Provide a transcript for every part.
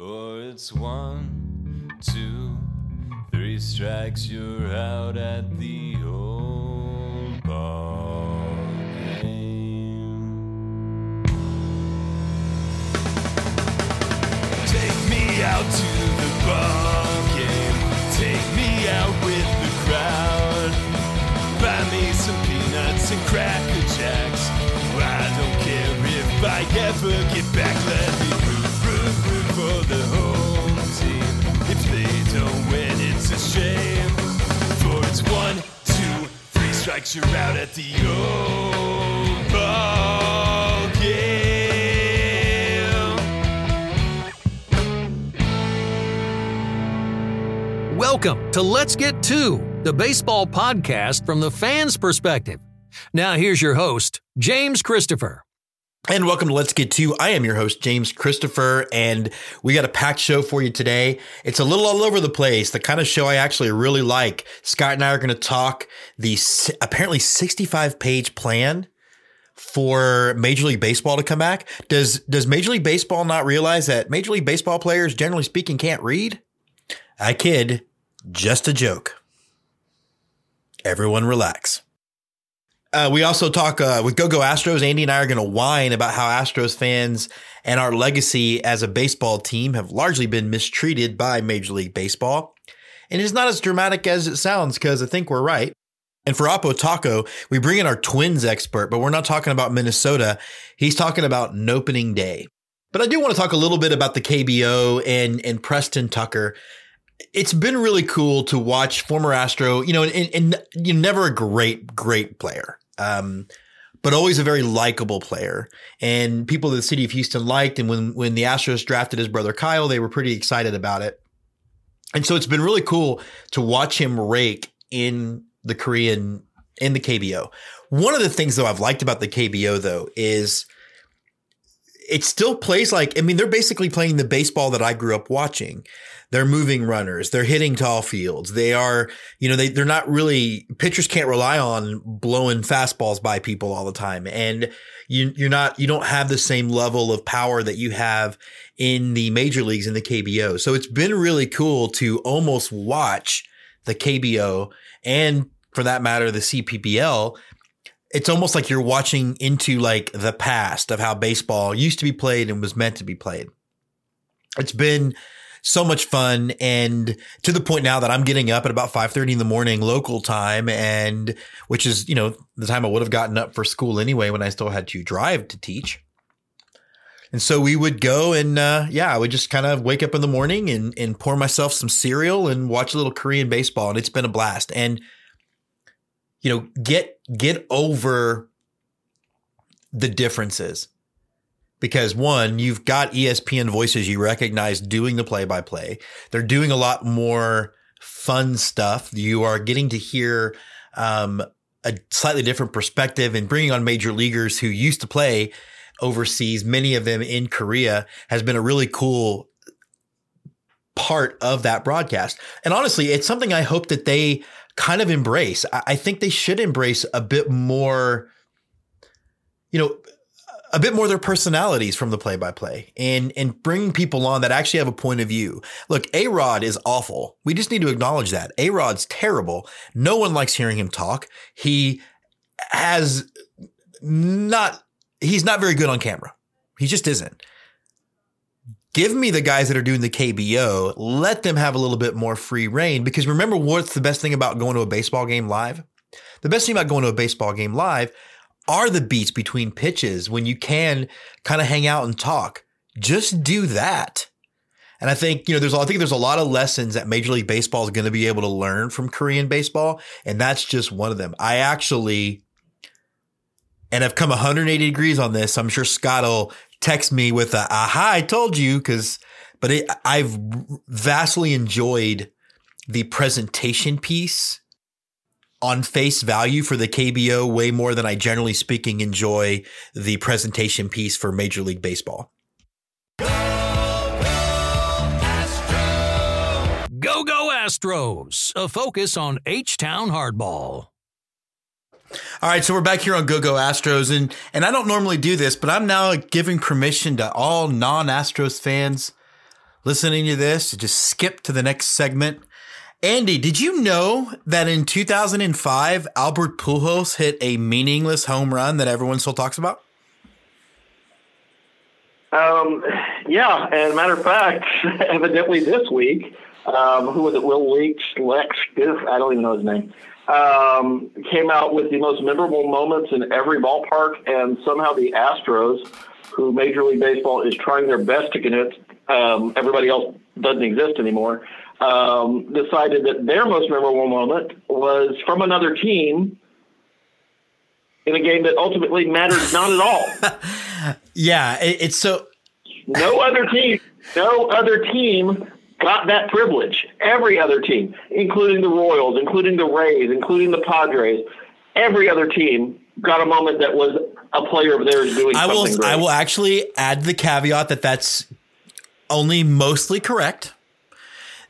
For it's one, two, three strikes, you're out at the old ball game. Take me out to strikes, out at the old ball game. Welcome to Let's Get Two, the baseball podcast from the fans' perspective. Now, here's your host, James Christopher. And welcome to Let's Get Two. I am your host, James Christopher, and we got a packed show for you today. It's a little all over the place, the kind of show I actually really like. Scott and I are going to talk the apparently 65 page plan for Major League Baseball to come back. Does, does Major League Baseball not realize that Major League Baseball players, generally speaking, can't read? I kid, just a joke. Everyone relax. Uh, we also talk uh, with Go Go Astros. Andy and I are going to whine about how Astros fans and our legacy as a baseball team have largely been mistreated by Major League Baseball. And it's not as dramatic as it sounds because I think we're right. And for Oppo Talko, we bring in our twins expert, but we're not talking about Minnesota. He's talking about an opening day. But I do want to talk a little bit about the KBO and, and Preston Tucker it's been really cool to watch former Astro, you know, and, and, you know, never a great, great player. Um, but always a very likable player and people in the city of Houston liked. And when, when the Astros drafted his brother Kyle, they were pretty excited about it. And so it's been really cool to watch him rake in the Korean, in the KBO. One of the things though I've liked about the KBO though is it still plays like, I mean, they're basically playing the baseball that I grew up watching. They're moving runners. They're hitting tall fields. They are, you know, they, they're not really, pitchers can't rely on blowing fastballs by people all the time. And you, you're not, you don't have the same level of power that you have in the major leagues in the KBO. So it's been really cool to almost watch the KBO and for that matter, the CPBL it's almost like you're watching into like the past of how baseball used to be played and was meant to be played. It's been so much fun and to the point now that I'm getting up at about 5:30 in the morning local time and which is, you know, the time I would have gotten up for school anyway when I still had to drive to teach. And so we would go and uh, yeah, I would just kind of wake up in the morning and and pour myself some cereal and watch a little Korean baseball and it's been a blast. And you know, get get over the differences. Because one, you've got ESPN voices you recognize doing the play by play. They're doing a lot more fun stuff. You are getting to hear um, a slightly different perspective and bringing on major leaguers who used to play overseas, many of them in Korea, has been a really cool part of that broadcast. And honestly, it's something I hope that they kind of embrace. I, think they should embrace a bit more, you know, a bit more their personalities from the play by play and and bring people on that actually have a point of view. Look, A Rod is awful. We just need to acknowledge that. A Rod's terrible. No one likes hearing him talk. He has not he's not very good on camera. He just isn't. Give me the guys that are doing the KBO. Let them have a little bit more free reign because remember what's the best thing about going to a baseball game live? The best thing about going to a baseball game live are the beats between pitches when you can kind of hang out and talk. Just do that. And I think, you know, there's, I think there's a lot of lessons that Major League Baseball is going to be able to learn from Korean baseball. And that's just one of them. I actually, and I've come 180 degrees on this. I'm sure Scott will text me with a, aha, I told you. Cause, but it, I've vastly enjoyed the presentation piece on face value for the KBO way more than I generally speaking enjoy the presentation piece for Major League Baseball. Go Go Astros, a focus on H Town hardball. All right, so we're back here on Go Go Astros, and and I don't normally do this, but I'm now giving permission to all non Astros fans. listening to this, to just skip to the next segment. Andy, did you know that in 2005, Albert Pujols hit a meaningless home run that everyone still talks about? Um, yeah, and matter of fact, evidently this week, um, who was it? Will Leitch, Lex, I don't even know his name, um, came out with the most memorable moments in every ballpark, and somehow the Astros, who Major League Baseball is trying their best to convince um, everybody else doesn't exist anymore, um, decided that their most memorable moment was from another team in a game that ultimately mattered not at all. yeah, it, it's so. No other team, no other team got that privilege. Every other team, including the Royals, including the Rays, including the Padres, every other team got a moment that was a player of theirs doing I will, I will actually add the caveat that that's only mostly correct.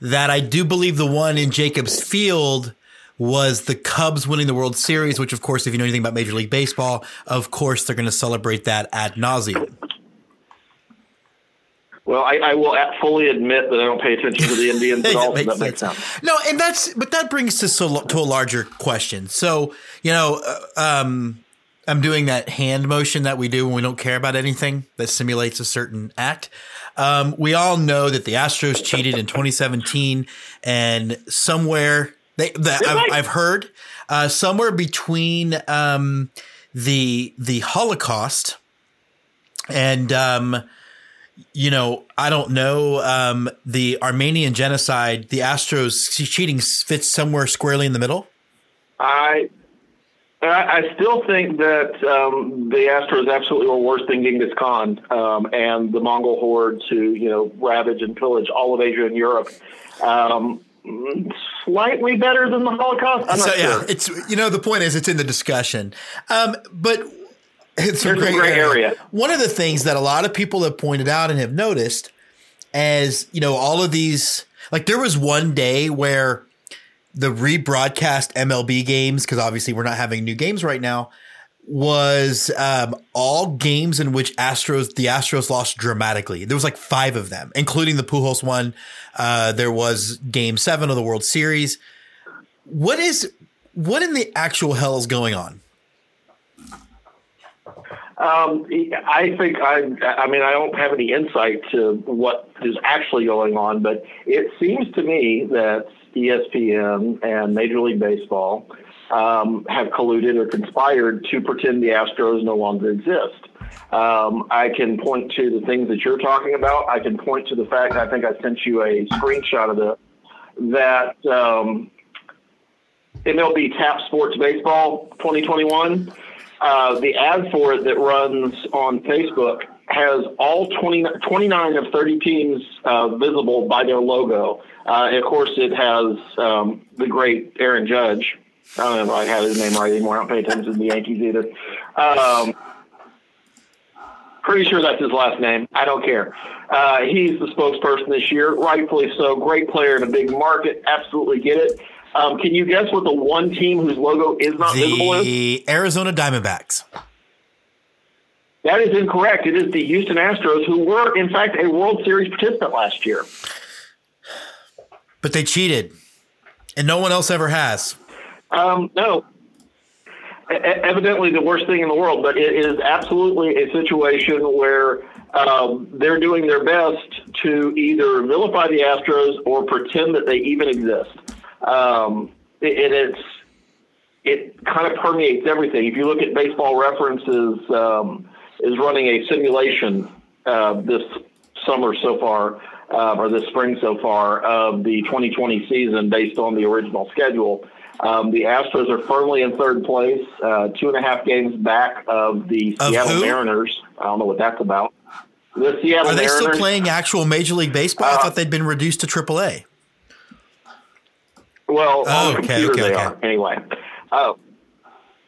That I do believe the one in Jacobs Field was the Cubs winning the World Series, which, of course, if you know anything about Major League Baseball, of course, they're going to celebrate that ad nauseum. Well, I, I, will fully admit that I don't pay attention to the Indians at all. that makes, that makes sense. No, and that's but that brings to so, to a larger question. So you know, uh, um, I'm doing that hand motion that we do when we don't care about anything that simulates a certain act. Um, we all know that the Astros cheated in 2017, and somewhere they, the, I've, I've, heard uh, somewhere between um, the the Holocaust and um, you know I don't know um, the Armenian genocide. The Astros cheating fits somewhere squarely in the middle. I I still think that um, the Astros absolutely were worse than Genghis Khan um, and the Mongol hordes who, you know, ravage and pillage all of Asia and Europe. Um, slightly better than the Holocaust. So, yeah, it's you know the point is it's in the discussion, um, but it's a great, a great area. area. One of the things that a lot of people have pointed out and have noticed, as you know, all of these like there was one day where the rebroadcast MLB games because obviously we're not having new games right now was um, all games in which Astros the Astros lost dramatically. There was like five of them, including the Pujols one. Uh, there was Game Seven of the World Series. What is what in the actual hell is going on? Um, I think I, I mean, I don't have any insight to what is actually going on, but it seems to me that ESPN and Major League Baseball um, have colluded or conspired to pretend the Astros no longer exist. Um, I can point to the things that you're talking about. I can point to the fact, I think I sent you a screenshot of it, that um, MLB Tap Sports Baseball 2021, uh, the ad for it that runs on Facebook has all 20, 29 of 30 teams uh, visible by their logo. Uh, of course, it has um, the great Aaron Judge I don't know if I have his name right anymore. I don't pay attention to the Yankees either. Um, pretty sure that's his last name. I don't care. Uh, he's the spokesperson this year, rightfully so. Great player in a big market. Absolutely get it. Um, can you guess what the one team whose logo is not the visible is? The Arizona Diamondbacks. That is incorrect. It is the Houston Astros, who were, in fact, a World Series participant last year. But they cheated, and no one else ever has. Um, no. E- evidently, the worst thing in the world, but it is absolutely a situation where um, they're doing their best to either vilify the Astros or pretend that they even exist. Um, and it's it kind of permeates everything. If you look at Baseball References, um, is running a simulation uh, this summer so far, uh, or this spring so far, of the 2020 season based on the original schedule. Um, the Astros are firmly in third place, uh, two and a half games back of the of Seattle who? Mariners. I don't know what that's about. The Seattle Are they Mariners, still playing actual Major League Baseball? I Uh, thought they'd been reduced to AAA. Well, Oh, on okay, computer okay, they okay. are anyway. Uh,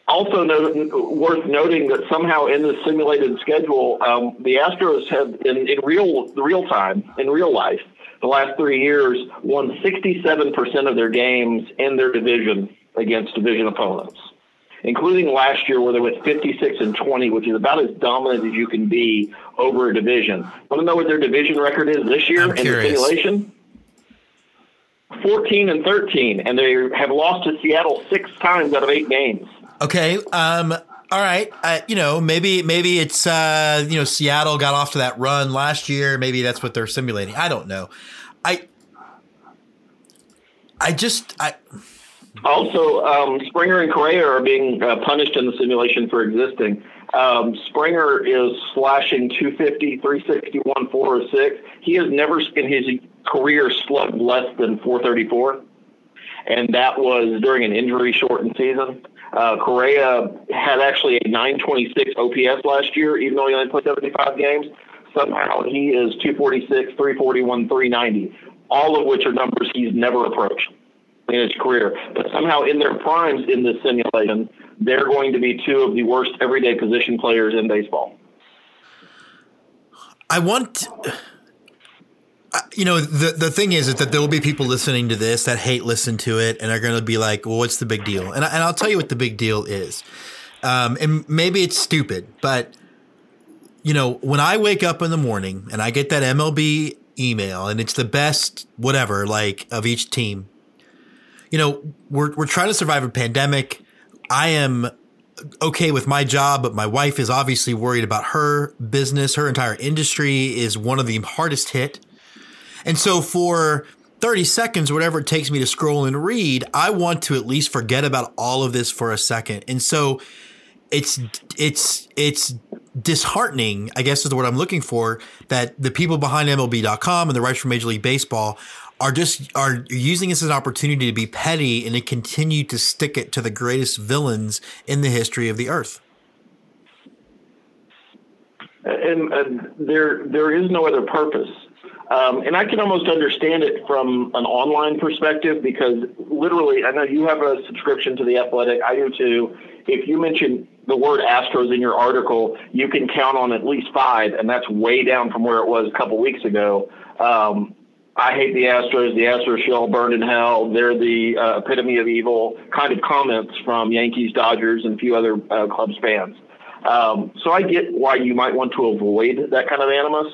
also, note, worth noting that somehow in the simulated schedule, um, the Astros have in, in real real time, in real life, the last three years, won 67% of their games in their division against division opponents. including last year where they went 56 and 20, which is about as dominant as you can be over a division. Want to know what their division record is this year I'm in the simulation? 14 and 13, and they have lost to Seattle six times out of eight games. Okay. Um. All right. Uh, you know, maybe maybe it's uh, you know Seattle got off to that run last year. Maybe that's what they're simulating. I don't know. I I just I Also, um, Springer and Correa are being uh, punished in the simulation for existing. Um, Springer is slashing 250, 361, 406. He has never in his career slugged less than 434, and that was during an injury shortened season. Uh, Correa had actually a 926 OPS last year, even though he only played 75 games. Somehow he is 246, 341, 390, all of which are numbers he's never approached in his career. But somehow in their primes in this simulation, they're going to be two of the worst everyday position players in baseball. I want. uh, You know the the thing is, is that there will be people listening to this that hate listen to it and are going to be like, "Well, what's the big deal?" And I, and I'll tell you what the big deal is. Um, and maybe it's stupid, but you know, when I wake up in the morning and I get that MLB email and it's the best whatever like of each team, you know, we're we're trying to survive a pandemic. I am okay with my job, but my wife is obviously worried about her business. Her entire industry is one of the hardest hit. And so for 30 seconds, whatever it takes me to scroll and read, I want to at least forget about all of this for a second. And so it's, it's, it's disheartening, I guess is the word I'm looking for, that the people behind MLB.com and the rights for Major League Baseball are just are using this as an opportunity to be petty and to continue to stick it to the greatest villains in the history of the earth. and, there there is no other purpose. Um, and I can almost understand it from an online perspective because literally, I know you have a subscription to the Athletic. I do too. If you mention the word Astros in your article, you can count on at least five, and that's way down from where it was a couple weeks ago. Um, I hate the Astros. The Astros shall burn in hell. They're the uh, epitome of evil. Kind of comments from Yankees, Dodgers, and a few other uh, clubs fans. Um, so I get why you might want to avoid that kind of animus,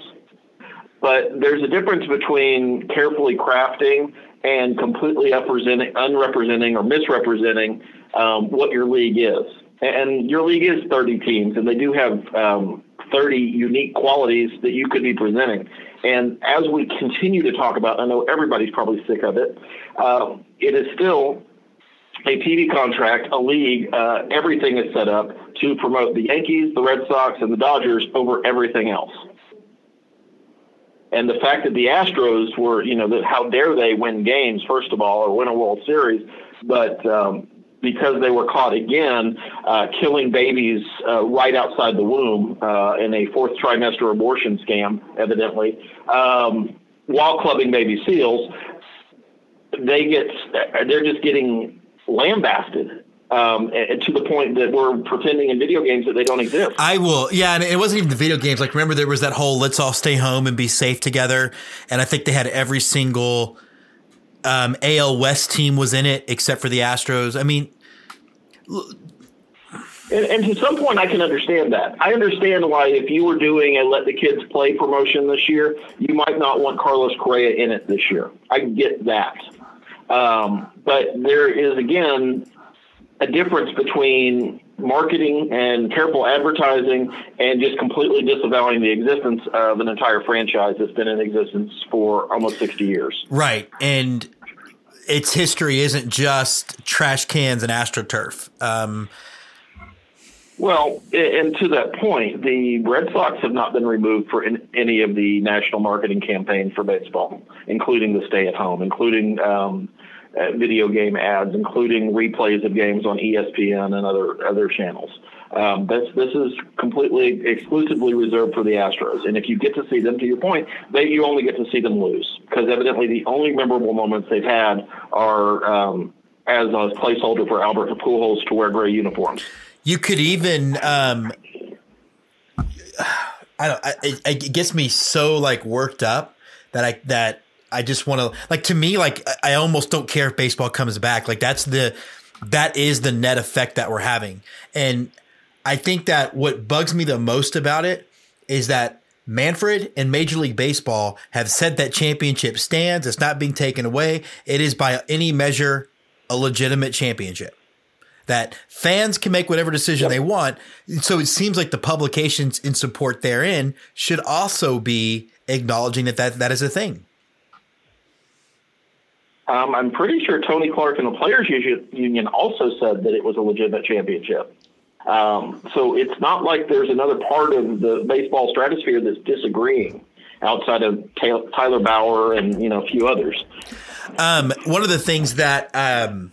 but there's a difference between carefully crafting and completely unrepresenting, or misrepresenting um, what your league is. And your league is 30 teams, and they do have um, 30 unique qualities that you could be presenting. And as we continue to talk about, I know everybody's probably sick of it. Um, it is still a TV contract, a league, uh, everything is set up to promote the Yankees, the Red Sox, and the Dodgers over everything else. And the fact that the Astros were, you know, that how dare they win games, first of all, or win a World Series, but um, because they were caught again uh, killing babies uh, right outside the womb uh, in a fourth trimester abortion scam, evidently, um, while clubbing baby seals, they get they're just getting lambasted um, to the point that we're pretending in video games that they don't exist. I will, yeah, and it wasn't even the video games. Like, remember there was that whole "Let's all stay home and be safe together," and I think they had every single um, AL West team was in it except for the Astros. I mean, And, and to some point, I can understand that. I understand why, if you were doing a let the kids play promotion this year, you might not want Carlos Correa in it this year. I get that. Um, but there is, again, a difference between marketing and careful advertising and just completely disavowing the existence of an entire franchise that's been in existence for almost 60 years. right, and its history isn't just trash cans and astroturf. Um, Well, and to that point, the Red Sox have not been removed for in, any of the national marketing campaigns for baseball, including the stay at home, including um, video game ads, including replays of games on ESPN and other other channels. Um, this this is completely exclusively reserved for the Astros, and if you get to see them, to your point, they you only get to see them lose because evidently the only memorable moments they've had are um, as a placeholder for Albert Pujols to wear gray uniforms. You could even, um, I don't, I, it, it gets me so like worked up that I, that I just want to, like, to me, like, I- almost don't care if baseball comes back. Like, that's the, that is the net effect that we're having. And I think that what bugs me the most about it is that Manfred and Major League Baseball have said that championship stands. It's not being taken away. It is by any measure a legitimate championship. That fans can make whatever decision yep. they want. So it seems like the publications in support therein should also be acknowledging that that, that is a thing. Um, I'm pretty sure Tony Clark and the Players Union also said that it was a legitimate championship. Um, so it's not like there's another part of the baseball stratosphere that's disagreeing outside of Tyler Bauer and you know a few others. Um, one of the things that um,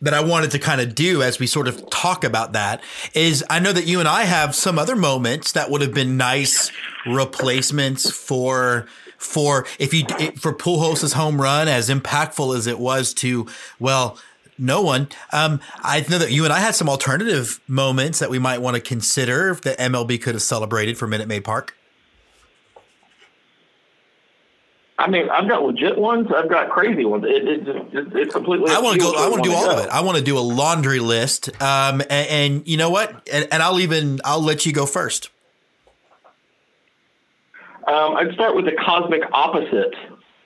that I wanted to kind of do as we sort of talk about that is I know that you and I have some other moments that would have been nice replacements for for if you for Pujols' home run as impactful as it was to well no one. Um, I know that you and I had some alternative moments that we might want to consider that MLB could have celebrated for Minute Maid Park. I mean, I've got legit ones. I've got crazy ones. It, it just, it's completely. I want to go. I want to do all of it. I want to do a laundry list. Um, and, and you know what? And, and, I'll even I'll let you go first. Um, I'd start with the cosmic opposite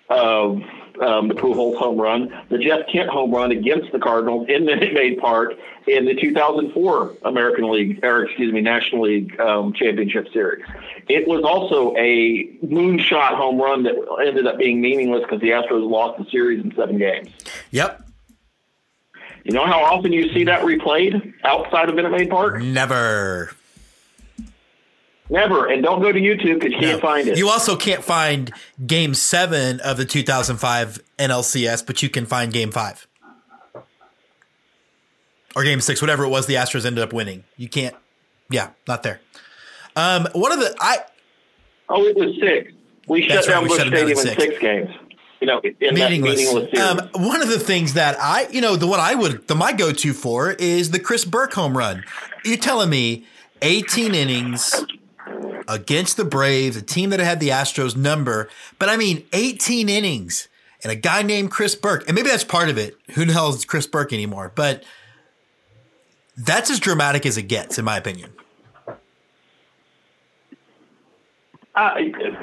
of um, the Pujols home run, the Jeff Kent home run against the Cardinals in Minute Maid Park in the 2004 American League, or excuse me, National League um, Championship Series. It was also a moonshot home run that ended up being meaningless because the Astros lost the series in seven games. Yep. You know how often you see that replayed outside of Minute Maid Park? Never. Never. And don't go to YouTube because you no. can't find it. You also can't find game seven of the 2005 NLCS, but you can find game five or game six, whatever it was the Astros ended up winning. You can't, yeah, not there. Um, one of the, I, oh, it was six. We shut down right, Busch Stadium in six. six games. You know, meaningless. meaningless um, one of the things that I, you know, the one I would, the my go to for is the Chris Burke home run. You're telling me 18 innings, against the Braves, a team that had the Astros number. But I mean, 18 innings and a guy named Chris Burke. And maybe that's part of it. Who the hell is Chris Burke anymore? But that's as dramatic as it gets, in my opinion. Uh,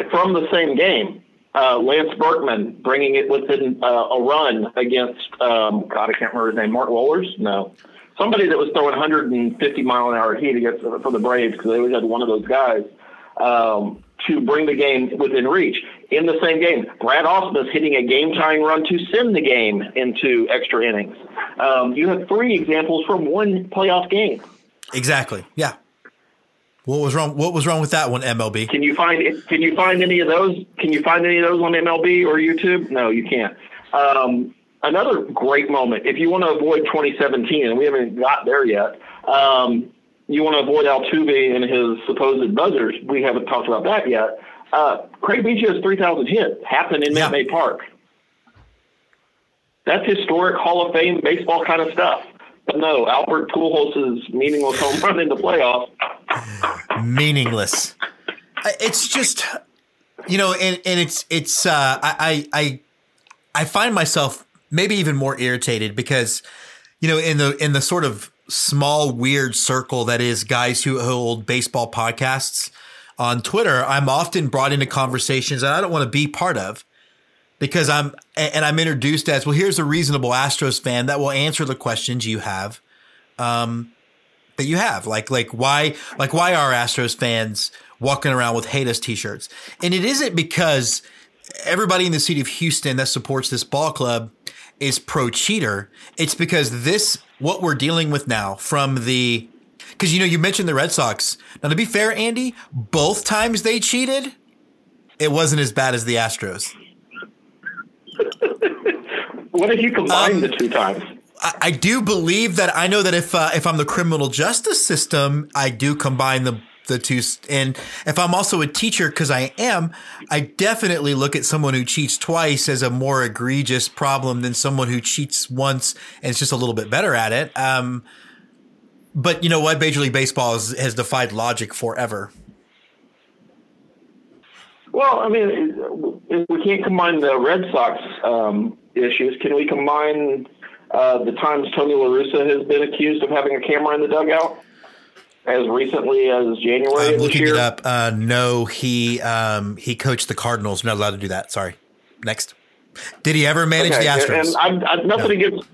from the same game, uh, Lance Berkman bringing it within uh, a run against, um, God, I can't remember his name, Mark Wohlers? No. Somebody that was throwing 150 mile an hour heat against for the Braves because they always had one of those guys um, to bring the game within reach. In the same game, Brad Ausmus hitting a game tying run to send the game into extra innings. Um, you have three examples from one playoff game. Exactly. Yeah. What was wrong? What was wrong with that one, MLB? Can you find Can you find any of those? Can you find any of those on MLB or YouTube? No, you can't. Um, another great moment. If you want to avoid 2017, and we haven't got there yet, um, you want to avoid Altuve and his supposed buzzers. We haven't talked about that yet. Uh, Craig Biggio's 3,000 hits happened in yeah. May Park. That's historic Hall of Fame baseball kind of stuff. But no, Albert Pujols' meaningless home run in the playoffs. meaningless. It's just, you know, and, and it's it's uh, I I I find myself maybe even more irritated because, you know, in the in the sort of small weird circle that is guys who hold baseball podcasts on Twitter, I'm often brought into conversations that I don't want to be part of because I'm and I'm introduced as well. Here's a reasonable Astros fan that will answer the questions you have, um, that you have like like why like why are Astros fans walking around with hate us t-shirts? And it isn't because everybody in the city of Houston that supports this ball club is pro cheater. It's because this what we're dealing with now from the because you know you mentioned the Red Sox. Now to be fair, Andy, both times they cheated, it wasn't as bad as the Astros. what if you combine um, the two times? I, I, do believe that I know that if uh, if I'm the criminal justice system, I do combine the the two. And if I'm also a teacher, because I am, I definitely look at someone who cheats twice as a more egregious problem than someone who cheats once and is just a little bit better at it. Um, but you know what? Major League Baseball has, has defied logic forever. Well, I mean, we can't combine the Red Sox um, issues. Can we combine uh, the times Tony La Russa has been accused of having a camera in the dugout? As recently as January I'm of this looking year. it up. Uh, no, he um, he coached the Cardinals. We're not allowed to do that. Sorry. Next. Did he ever manage Okay, the Astros? And nothing No. against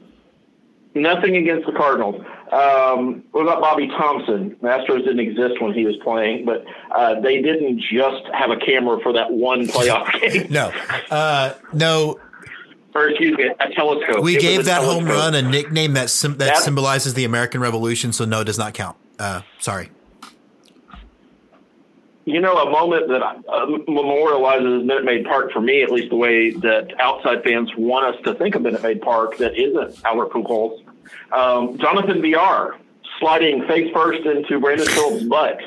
nothing against the Cardinals. Um, what about Bobby Thomson? The Astros didn't exist when he was playing, but uh, they didn't just have a camera for that one playoff game. no, uh, no. or excuse me, a telescope. We It gave that home run a nickname that sim- that That- symbolizes the American Revolution. So no, it does not count. Uh, sorry. You know, a moment that uh, memorializes Minute Maid Park for me, at least the way that outside fans want us to think of Minute Maid Park, that isn't Albert Pujols. Um, Jonathan Villar sliding face first into Brandon Phillips' butt.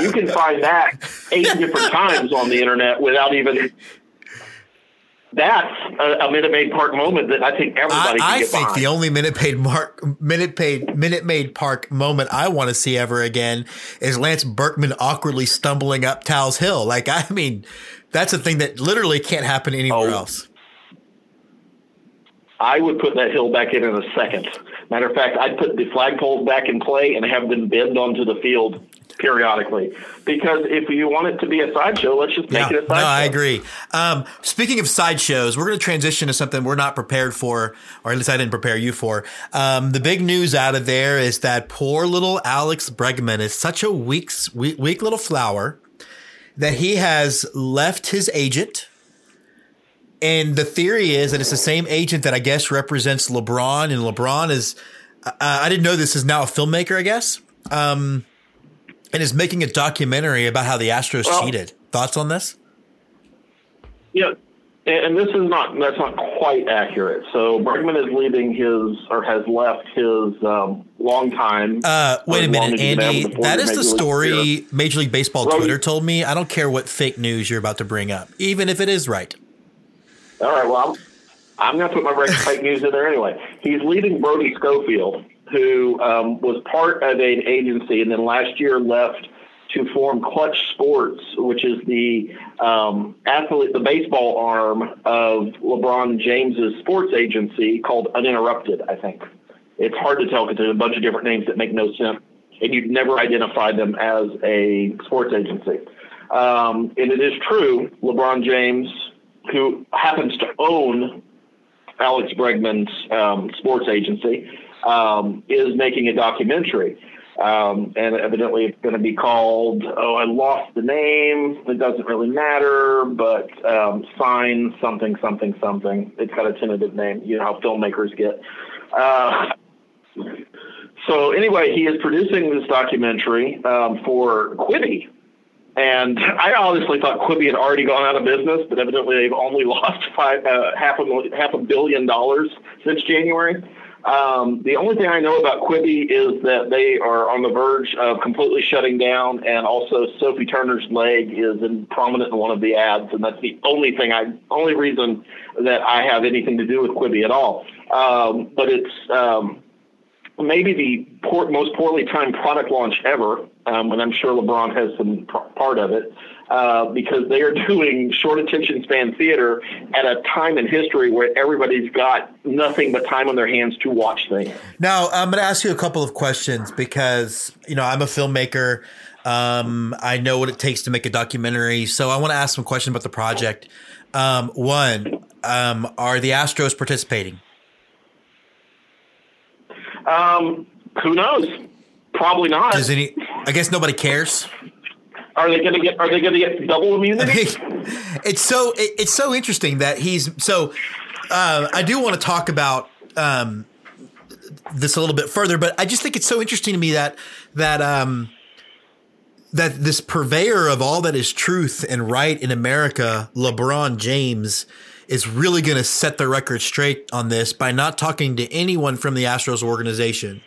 You can find that eight different times on the internet without even. That's a, a Minute Maid Park moment that I think I, everybody can I get think behind. the only Minute Maid Mark Minute Maid Minute Maid Park moment I want to see ever again is Lance Berkman awkwardly stumbling up Tal's Hill. Like I mean, that's a thing that literally can't happen anywhere Oh. else. I would put that hill back in in a second. Matter of fact, I'd put the flagpoles back in play and have them bend onto the field periodically. Because if you want it to be a sideshow, let's just make Yeah, it a sideshow. no. I agree. Um, speaking of sideshows, we're going to transition to something we're not prepared for, or at least I didn't prepare you for. Um, the big news out of there is that poor little Alex Bregman is such a weak, weak, weak little flower that he has left his agent. And the theory is that it's the same agent that I guess represents LeBron, and LeBron is, uh, I didn't know this is now a filmmaker, I guess, um, and is making a documentary about how the Astros Well- cheated. Thoughts on this? Yeah, and, and this is not that's not quite accurate. So Bregman is leaving his or has left his um, long time. Uh, wait a minute, as he's been Andy. That is the story. Major League Baseball Twitter told me. I don't care what fake news you're about to bring up, even if it is right. All right, well, I'm, I'm going to put my fake news in there anyway. He's leaving Brodie Scoffield, who um, was part of an agency and then last year left to form Klutch Sports, which is the um, athlete, the baseball arm of LeBron James's sports agency called Uninterrupted, I think. It's hard to tell because there's a bunch of different names that make no sense, and you'd never identify them as a sports agency. Um, and it is true, LeBron James, who happens to own Alex Bregman's um, sports agency, um, is making a documentary. Um, and evidently it's going to be called, oh, I lost the name. It doesn't really matter, but um, sign something, something, something. It's got a tentative name. You know how filmmakers get. Uh, so anyway, he is producing this documentary um, for Quibi. And I honestly thought Quibi had already gone out of business, but evidently they've only lost five, uh, half a half a billion dollars since January. Um, the only thing I know about Quibi is that they are on the verge of completely shutting down, and also Sophie Turner's leg is in prominent in one of the ads, and that's the only thing I, only reason that I have anything to do with Quibi at all. Um, but it's um, maybe the poor, most poorly timed product launch ever, um, and I'm sure LeBron has some p- part of it, uh, because they are doing short attention span theater at a time in history where everybody's got nothing but time on their hands to watch things. Now, I'm going to ask you a couple of questions because, you know, I'm a filmmaker. Um, I know what it takes to make a documentary. So I want to ask some questions about the project. Um, one, um, are the Astros participating? Um, who knows? Probably not. Does any, I guess nobody cares. Are they going to get? Are they going to get double immunity? it's so it, it's so interesting that he's so. Uh, I do want to talk about um, this a little bit further, but I just think it's so interesting to me that that um, that this purveyor of all that is truth and right in America, LeBron James, is really going to set the record straight on this by not talking to anyone from the Astros organization.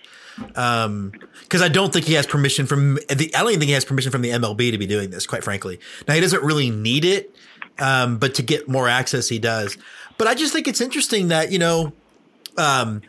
Um, because I don't think he has permission from the. I don't even think he has permission from the MLB to be doing this. Quite frankly, now he doesn't really need it, um, but to get more access, he does. But I just think it's interesting that you know, um,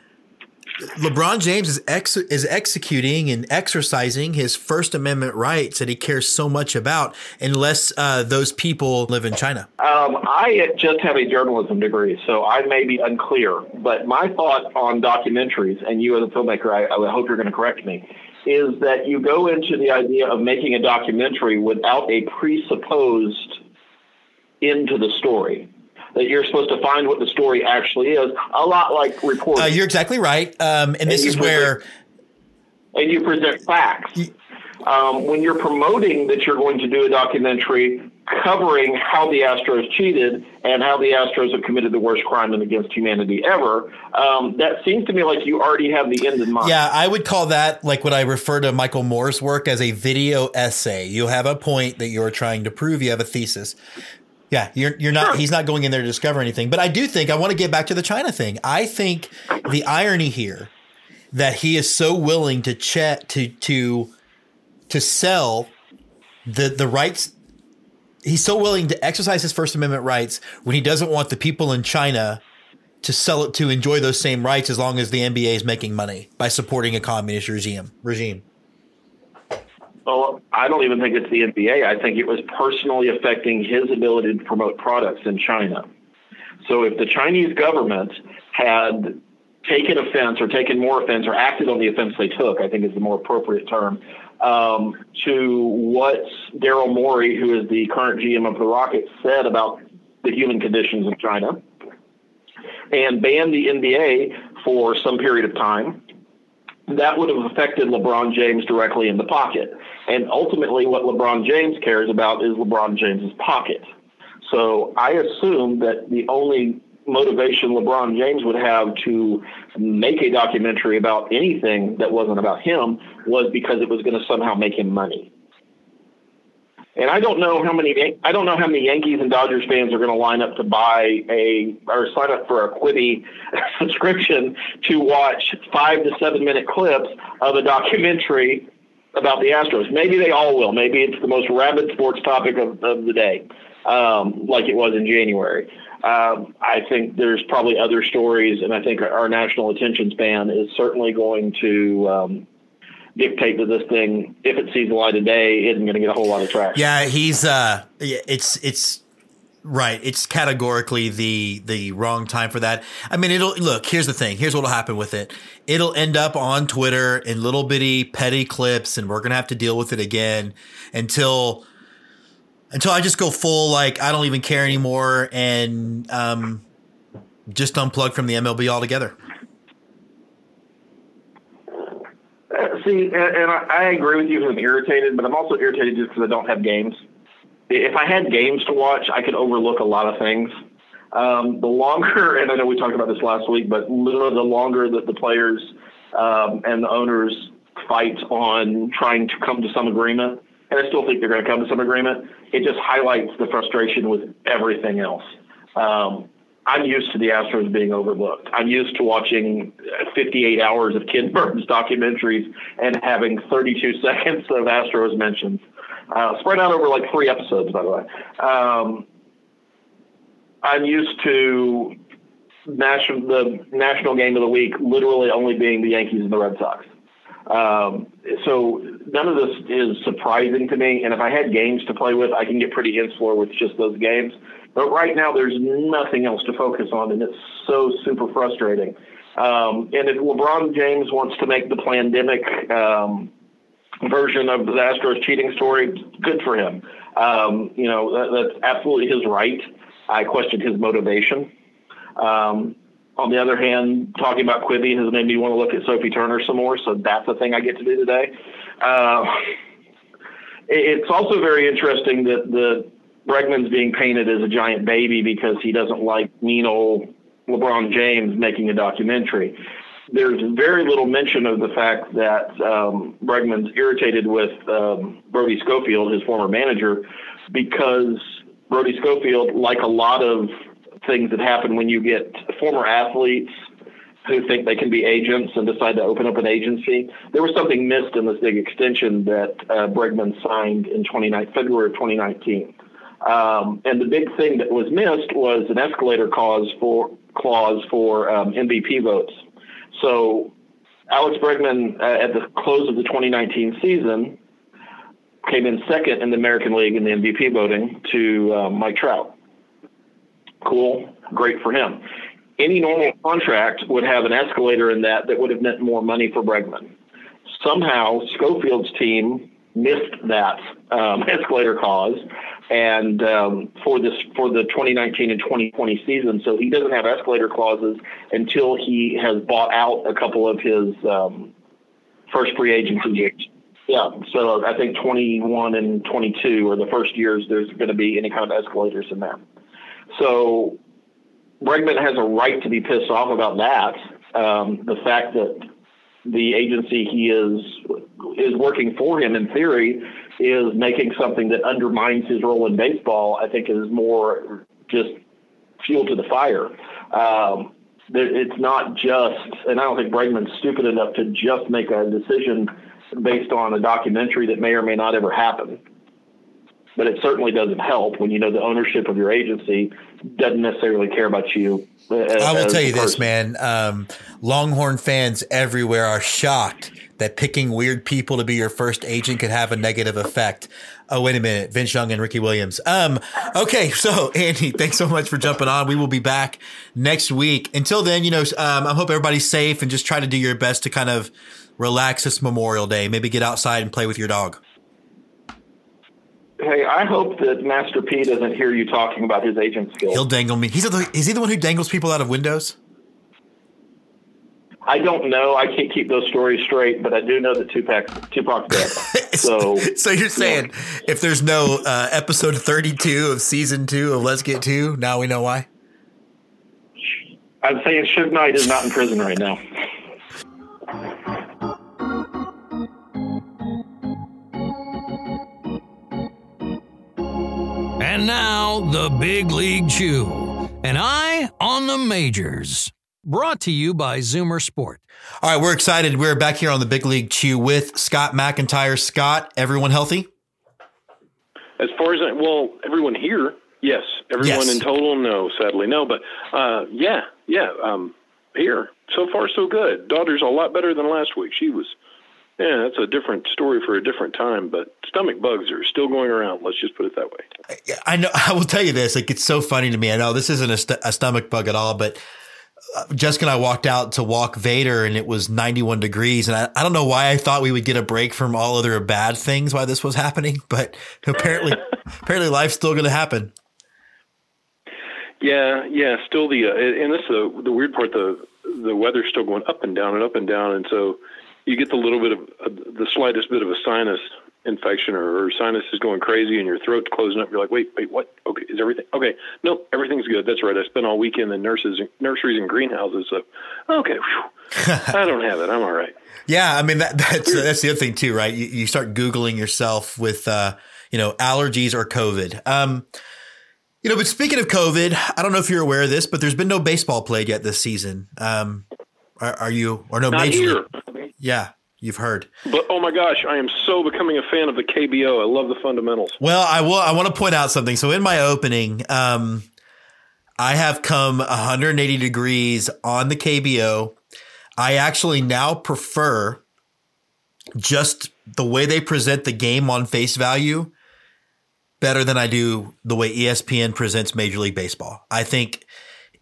LeBron James is ex- is executing and exercising his First Amendment rights that he cares so much about, unless uh, those people live in China. Um, I just have a journalism degree, so I may be unclear. But my thought on documentaries, and you as a filmmaker, I, I hope you're going to correct me, is that you go into the idea of making a documentary without a presupposed into the story that you're supposed to find what the story actually is, a lot like reporting. Uh, you're exactly right. Um, and, and this is where. And you present facts. Um, when you're promoting that you're going to do a documentary covering how the Astros cheated and how the Astros have committed the worst crime against humanity ever, um, that seems to me like you already have the end in mind. Yeah, I would call that like what I refer to Michael Moore's work as a video essay. You have a point that you're trying to prove, you have a thesis. Yeah, you're you're not. Sure. He's not going in there to discover anything. But I do think I want to get back to the China thing. I think the irony here that he is so willing to chat to to to sell the the rights. He's so willing to exercise his First Amendment rights when he doesn't want the people in China to sell it to enjoy those same rights as long as the NBA is making money by supporting a communist regime regime. Well, I don't even think it's the NBA. I think it was personally affecting his ability to promote products in China. So if the Chinese government had taken offense or taken more offense or acted on the offense they took, I think is the more appropriate term, um, to what Daryl Morey, who is the current GM of the Rockets, said about the human conditions in China, and banned the NBA for some period of time, that would have affected LeBron James directly in the pocket. And ultimately, what LeBron James cares about is LeBron James's pocket. So I assume that the only motivation LeBron James would have to make a documentary about anything that wasn't about him was because it was going to somehow make him money. And I don't know how many I don't know how many Yankees and Dodgers fans are going to line up to buy a or sign up for a Quibi subscription to watch five to seven minute clips of a documentary about the Astros. Maybe they all will. Maybe it's the most rabid sports topic of, of the day, um, like it was in January. Um, I think there's probably other stories, and I think our national attention span is certainly going to um, dictate that this thing, if it sees the light of day, isn't going to get a whole lot of traction. Yeah, he's. Uh, it's it's Right. It's categorically the the wrong time for that. I mean, it'll look, here's the thing. Here's what'll happen with it. It'll end up on Twitter in little bitty petty clips and we're going to have to deal with it again until until I just go full like I don't even care anymore and um just unplug from the MLB altogether. Uh, see, and, and I, I agree with you I'm irritated, but I'm also irritated just because I don't have games if I had games to watch, I could overlook a lot of things. Um, the longer, and I know we talked about this last week, but literally the longer that the players um, and the owners fight on trying to come to some agreement, and I still think they're going to come to some agreement, it just highlights the frustration with everything else. Um, I'm used to the Astros being overlooked. I'm used to watching 58 hours of Ken Burns documentaries and having 32 seconds of Astros mentions uh, spread out over like three episodes, by the way. Um, I'm used to national the national game of the week literally only being the Yankees and the Red Sox. Um, so none of this is surprising to me. And if I had games to play with, I can get pretty insular with just those games. But right now, there's nothing else to focus on, and it's so super frustrating. Um, and if LeBron James wants to make the pandemic um, version of the Astros cheating story, good for him. Um, you know, that, that's absolutely his right. I question his motivation. Um, on the other hand, talking about Quibi has made me want to look at Sophie Turner some more, so that's the thing I get to do today. Uh, it's also very interesting that the Bregman's being painted as a giant baby because he doesn't like mean old LeBron James making a documentary there's very little mention of the fact that um, Bregman's irritated with um, Brodie Scoffield, his former manager, because Brodie Scoffield, like a lot of things that happen when you get former athletes who think they can be agents and decide to open up an agency. There was something missed in this big extension that uh, Bregman signed in 29, February of 2019. Um, and the big thing that was missed was an escalator clause for clause for um, MVP votes. So Alex Bregman, uh, at the close of the 2019 season, came in second in the American League in the MVP voting to uh, Mike Trout. Cool, great for him. Any normal contract would have an escalator in that that would have meant more money for Bregman. Somehow, Scoffield's team missed that um, escalator clause, and um, for this for the 2019 and 2020 season, so he doesn't have escalator clauses until he has bought out a couple of his um, first free agency years. Yeah, so I think 21 and 22 are the first years there's going to be any kind of escalators in there. So Bregman has a right to be pissed off about that. Um, the fact that the agency he is is working for him in theory is making something that undermines his role in baseball. I think is more just fuel to the fire. Um, it's not just, and I don't think Bregman's stupid enough to just make a decision based on a documentary that may or may not ever happen. But it certainly doesn't help when you know the ownership of your agency doesn't necessarily care about you. As, I will tell you this, man. Um, Longhorn fans everywhere are shocked that picking weird people to be your first agent could have a negative effect. Oh, wait a minute. Vince Young and Ricky Williams. Um, okay. So Andy, thanks so much for jumping on. We will be back next week. Until then, you know, um, I hope everybody's safe and just try to do your best to kind of relax this Memorial Day. Maybe get outside and play with your dog. Hey, I hope that Master P doesn't hear you talking about his agent skills. He'll dangle me. He's the, is he the one who dangles people out of windows? I don't know. I can't keep those stories straight, but I do know that Tupac Tupac's dead. so, so you're saying yeah. if there's no uh, episode 32 of season two of Let's Get Two, now we know why. I'm saying Suge Knight is not in prison right now. And now, the Big League Chew. An eye on the majors. Brought to you by Zoomer Sport. All right, we're excited. We're back here on the Big League Chew with Scott McIntyre. Scott, everyone healthy? As far as I, well, everyone here, yes. Everyone yes. in total, no. Sadly, no. But uh, yeah, yeah. Um, here, so far so good. Daughter's a lot better than last week. She was yeah, that's a different story for a different time, but stomach bugs are still going around. Let's just put it that way. I know. I will tell you this. Like, it's so funny to me. I know this isn't a, st- a stomach bug at all, but uh, Jessica and I walked out to walk Vader and it was 91 degrees. And I, I don't know why I thought we would get a break from all other bad things while this was happening, but apparently, apparently life's still going to happen. Yeah. Yeah. Still the, uh, and this is the, the weird part, the, the weather's still going up and down and up and down. And so, you get the little bit of uh, the slightest bit of a sinus infection or, or sinus is going crazy and your throat's closing up. You're like, wait, wait, what? Okay, is everything okay? No, everything's good. That's right. I spent all weekend in nurses, nurseries, and greenhouses. So, okay, I don't have it. I'm all right. Yeah, I mean that, that's that's the other thing too, right? You, you start googling yourself with uh, you know allergies or COVID. Um, you know, but speaking of COVID, I don't know if you're aware of this, but there's been no baseball played yet this season. Um, are, are you or no Not major? Here. Yeah, you've heard. But oh my gosh, I am so becoming a fan of the KBO. I love the fundamentals. Well, I will. I want to point out something. So in my opening, um, I have come 180 degrees on the KBO. I actually now prefer just the way they present the game on face value better than I do the way ESPN presents Major League Baseball. I think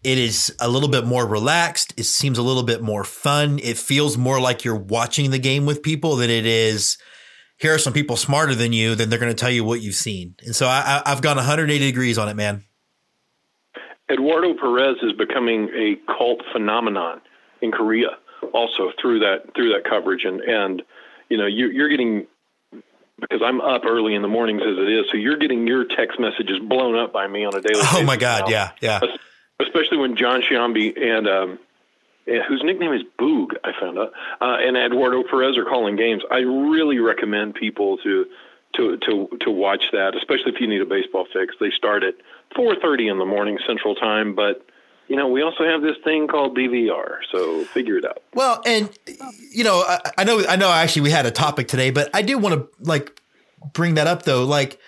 it is a little bit more relaxed. It seems a little bit more fun. It feels more like you're watching the game with people than it is. Here are some people smarter than you, then they're going to tell you what you've seen. And so I, have gone 180 degrees on it, man. Eduardo Perez is becoming a cult phenomenon in Korea, also through that through that coverage, and and you know you, you're getting because I'm up early in the mornings as it is, so you're getting your text messages blown up by me on a daily. Oh my God! Now. Yeah, yeah especially when Jon Sciambi and um, whose nickname is Boog, I found out, uh, and Eduardo Perez are calling games. I really recommend people to to to to watch that, especially if you need a baseball fix. They start at 4:30 in the morning Central Time, but you know, we also have this thing called DVR, so figure it out. Well, and you know, I, I know, I know. Actually, we had a topic today, but I do want to like bring that up though. Like,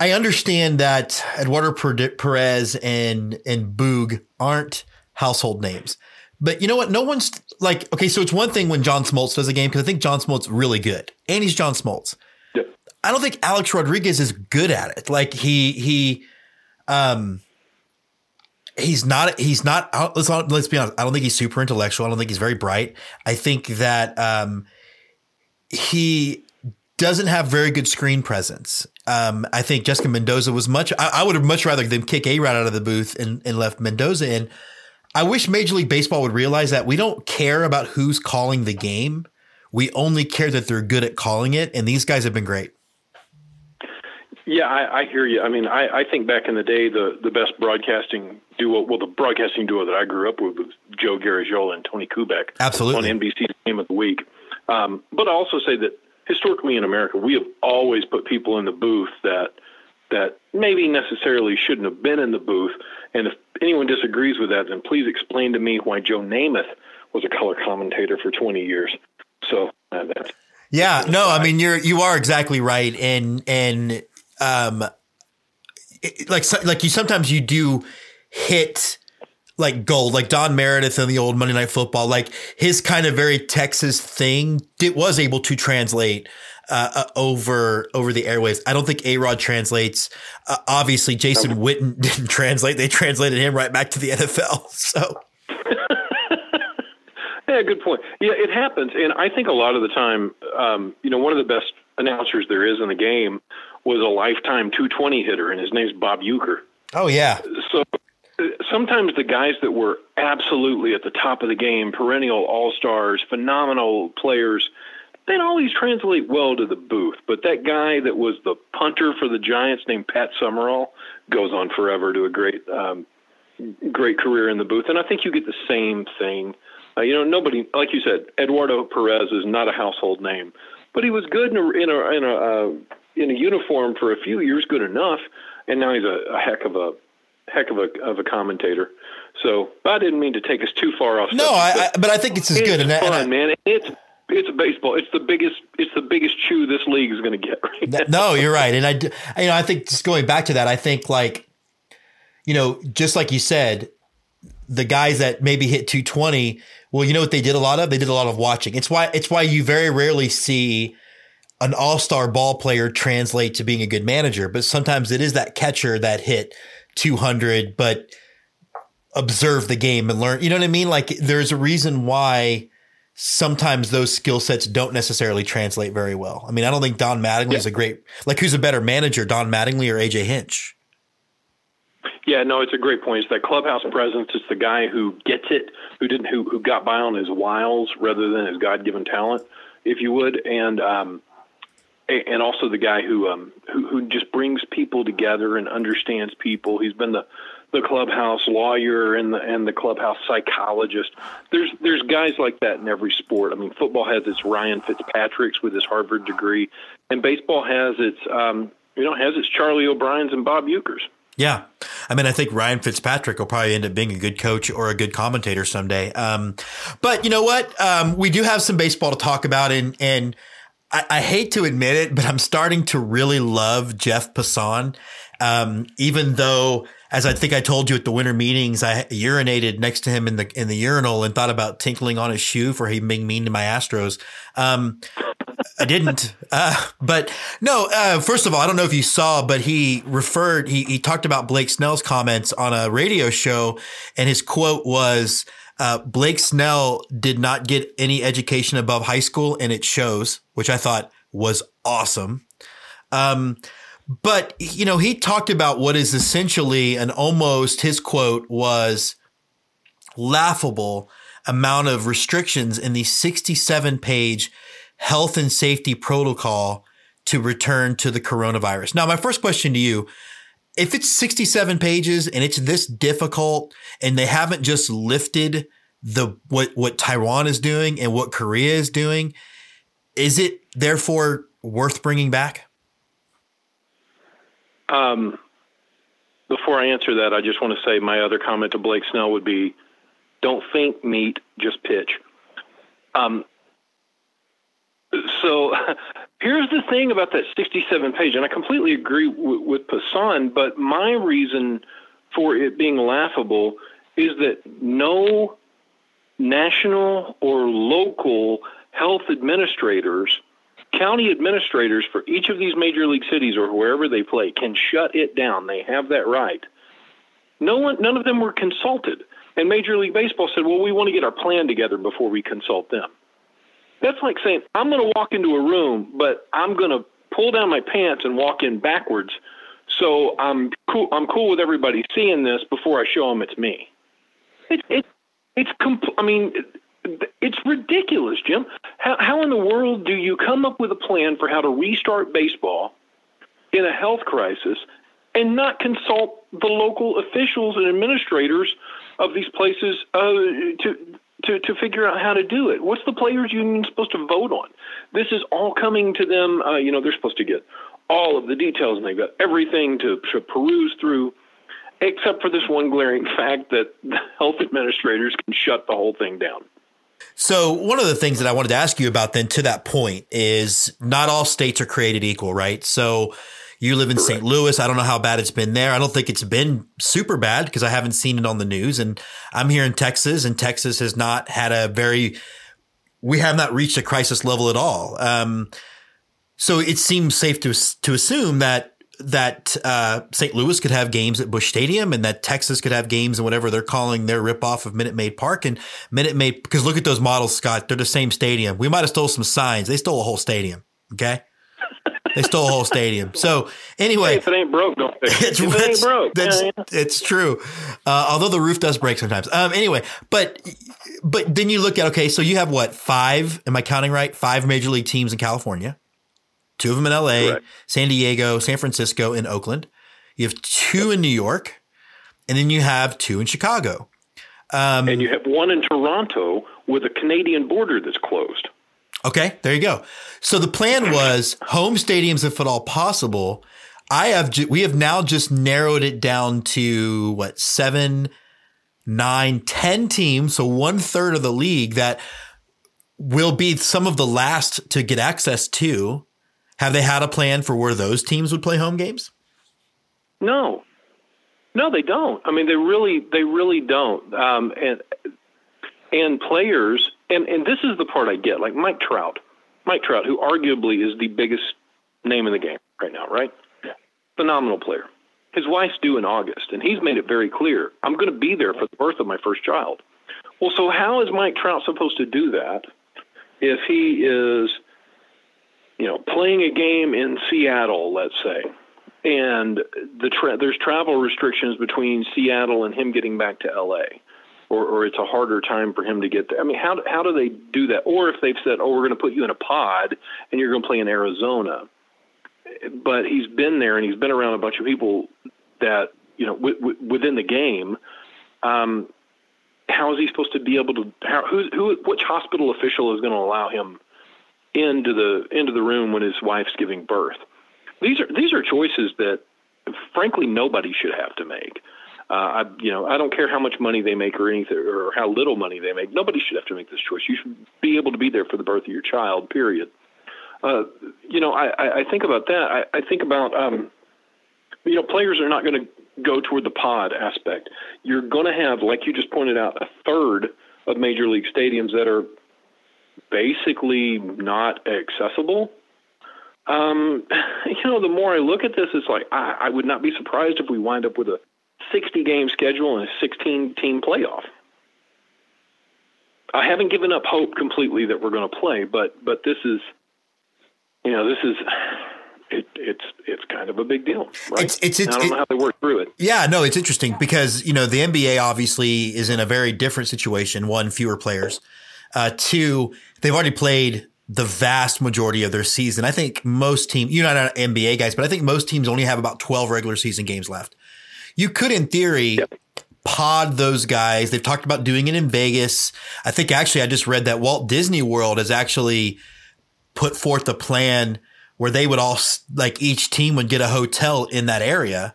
I understand that Eduardo Perez and and Boog aren't household names, But you know what? No one's like, okay, so it's one thing when John Smoltz does a game because I think John Smoltz really good, and he's John Smoltz. Yeah. I don't think Alex Rodriguez is good at it. Like he he, um, he's not he's not. Let's let's be honest. I don't think he's super intellectual. I don't think he's very bright. I think that um, he doesn't have very good screen presence. Um, I think Jessica Mendoza was much. I, I would have much rather them kick A Rod out of the booth and, and left Mendoza in. I wish Major League Baseball would realize that we don't care about who's calling the game. We only care that they're good at calling it, and these guys have been great. Yeah, I, I hear you. I mean, I, I think back in the day, the, the best broadcasting duo, well, the broadcasting duo that I grew up with was Joe Garagiola and Tony Kubek. Absolutely. On NBC's Game of the Week. Um, but I also say that historically in America, we have always put people in the booth that that maybe necessarily shouldn't have been in the booth. And if anyone disagrees with that, then please explain to me why Joe Namath was a color commentator for 20 years. So uh, that's yeah, no, I mean you're you are exactly right, and and um, it, like like you sometimes you do hit like gold, like Don Meredith in the old Monday Night Football, like his kind of very Texas thing, it was able to translate uh, uh, over over the airways. I don't think A Rod translates. Uh, obviously, Jason Witten didn't translate. They translated him right back to the NFL. So. yeah, good point. Yeah, it happens, and I think a lot of the time, um, you know, one of the best announcers there is in the game was a lifetime 220 hitter, and his name's Bob Uecker. Oh yeah. So sometimes the guys that were absolutely at the top of the game, perennial all stars, phenomenal players, they'd always translate well to the booth. But that guy that was the punter for the Giants named Pat Summerall goes on forever to a great, um, great career in the booth. And I think you get the same thing. Uh, you know, nobody, like you said, Eduardo Perez is not a household name, but he was good in a in a in a, uh, in a uniform for a few years, good enough, and now he's a, a heck of a heck of a of a commentator. So I didn't mean to take us too far off. No, I, I, but I think it's as good. And fun, and I, man. It's it's baseball. It's the biggest. It's the biggest chew this league is going to get. Right no, you're right, and I, you know, I think just going back to that, I think like, you know, just like you said, the guys that maybe hit 220. Well, you know what they did a lot of? They did a lot of watching. It's why it's why you very rarely see an all-star ball player translate to being a good manager, but sometimes it is that catcher that hit 200, but observe the game and learn. You know what I mean? Like there's a reason why sometimes those skill sets don't necessarily translate very well. I mean, I don't think Don Mattingly yeah. is a great, like who's a better manager, Don Mattingly or AJ Hinch? Yeah, no, it's a great point. It's that clubhouse presence. It's the guy who gets it, who didn't, who, who got by on his wiles rather than his God given talent, if you would. And, um, and also the guy who um who, who just brings people together and understands people. He's been the the clubhouse lawyer and the and the clubhouse psychologist. There's there's guys like that in every sport. I mean, football has its Ryan Fitzpatrick's with his Harvard degree, and baseball has its um you know has its Charlie O'Brien's and Bob Ueckers. Yeah. I mean, I think Ryan Fitzpatrick will probably end up being a good coach or a good commentator someday. Um, but you know what? Um, we do have some baseball to talk about and, and I, I, hate to admit it, but I'm starting to really love Jeff Passan. Um, even though, as I think I told you at the winter meetings, I urinated next to him in the in the urinal and thought about tinkling on his shoe for him being mean to my Astros. Um, I didn't. Uh, but no, uh, first of all, I don't know if you saw, but he referred, he, he talked about Blake Snell's comments on a radio show, and his quote was, uh, Blake Snell did not get any education above high school, and it shows, which I thought was awesome. Um, but you know, he talked about what is essentially an almost his quote was laughable amount of restrictions in the 67 page health and safety protocol to return to the coronavirus. Now, my first question to you if it's 67 pages and it's this difficult and they haven't just lifted the what what Taiwan is doing and what Korea is doing, is it therefore worth bringing back? Um, before I answer that, I just want to say my other comment to Blake Snell would be, don't think meet, just pitch. Um, so here's the thing about that 67 page, and I completely agree w- with Passan, but my reason for it being laughable is that no national or local health administrators, county administrators for each of these major league cities or wherever they play can shut it down. They have that right. No one, none of them were consulted. And Major League Baseball said, well, we want to get our plan together before we consult them. That's like saying, I'm going to walk into a room, but I'm going to pull down my pants and walk in backwards. So I'm cool. I'm cool with everybody seeing this before I show them it's me. It's it, it's compl- I mean, it's ridiculous, Jim. How, how in the world do you come up with a plan for how to restart baseball in a health crisis and not consult the local officials and administrators of these places uh, to to to figure out how to do it. What's the players' union supposed to vote on? This is all coming to them. Uh, you know, they're supposed to get all of the details, and they've got everything to, to peruse through, except for this one glaring fact that the health administrators can shut the whole thing down. So one of the things that I wanted to ask you about then to that point is not all states are created equal, right? So you live in Correct. St. Louis. I don't know how bad it's been there. I don't think it's been super bad because I haven't seen it on the news. And I'm here in Texas, and Texas has not had a very, we have not reached a crisis level at all. Um, so it seems safe to to assume that that uh, St. Louis could have games at Busch Stadium and that Texas could have games and whatever they're calling their ripoff of Minute Maid Park and Minute Maid because look at those models, Scott. They're the same stadium. We might have stole some signs. They stole a whole stadium. Okay. They stole a whole stadium. So anyway, hey, if it ain't broke, don't fix it. It's, if it ain't broke, that's, yeah, yeah. it's true. Uh, although the roof does break sometimes. Um, anyway, but but then you look at okay, so you have what five? Am I counting right? Five major league teams in California. Two of them in LA, Correct. San Diego, San Francisco, and Oakland. You have two in New York, and then you have two in Chicago. Um, and you have one in Toronto with a Canadian border that's closed. Okay, there you go. So the plan was home stadiums, if at all possible. I have we have now just narrowed it down to what seven, nine, ten teams, so one third of the league that will be some of the last to get access to. Have they had a plan for where those teams would play home games? No, no, they don't. I mean, they really, they really don't. Um, and and players and and this is the part I get. Like Mike Trout, Mike Trout, who arguably is the biggest name in the game right now, right? Yeah. Phenomenal player. His wife's due in August, and he's made it very clear I'm going to be there for the birth of my first child. Well, so how is Mike Trout supposed to do that if he is, you know, playing a game in Seattle, let's say, and the tra- there's travel restrictions between Seattle and him getting back to L.A or, or it's a harder time for him to get there. I mean, how how do they do that? Or if they've said, "Oh, we're going to put you in a pod and you're going to play in Arizona," but he's been there and he's been around a bunch of people that you know w- w- within the game. Um, how is he supposed to be able to? How, who, who, which hospital official is going to allow him into the into the room when his wife's giving birth? These are these are choices that, frankly, nobody should have to make. Uh, I, you know, I don't care how much money they make or anything, or how little money they make. Nobody should have to make this choice. You should be able to be there for the birth of your child. Period. Uh, you know, I, I think about that. I, I think about, um, you know, players are not going to go toward the pod aspect. You're going to have, like you just pointed out, a third of major league stadiums that are basically not accessible. Um, you know, the more I look at this, it's like I, I would not be surprised if we wind up with a 60 game schedule and a 16 team playoff. I haven't given up hope completely that we're going to play, but but this is, you know, this is. It, it's it's kind of a big deal, right? It's, it's, it's I don't know how they work through it. Yeah, no, it's interesting because you know the NBA obviously is in a very different situation. One, fewer players. Uh, two, they've already played the vast majority of their season. I think most teams, you're not NBA guys, but I think most teams only have about 12 regular season games left. You could, in theory, yep. pod those guys. They've talked about doing it in Vegas. I think actually, I just read that Walt Disney World has actually put forth a plan where they would all like each team would get a hotel in that area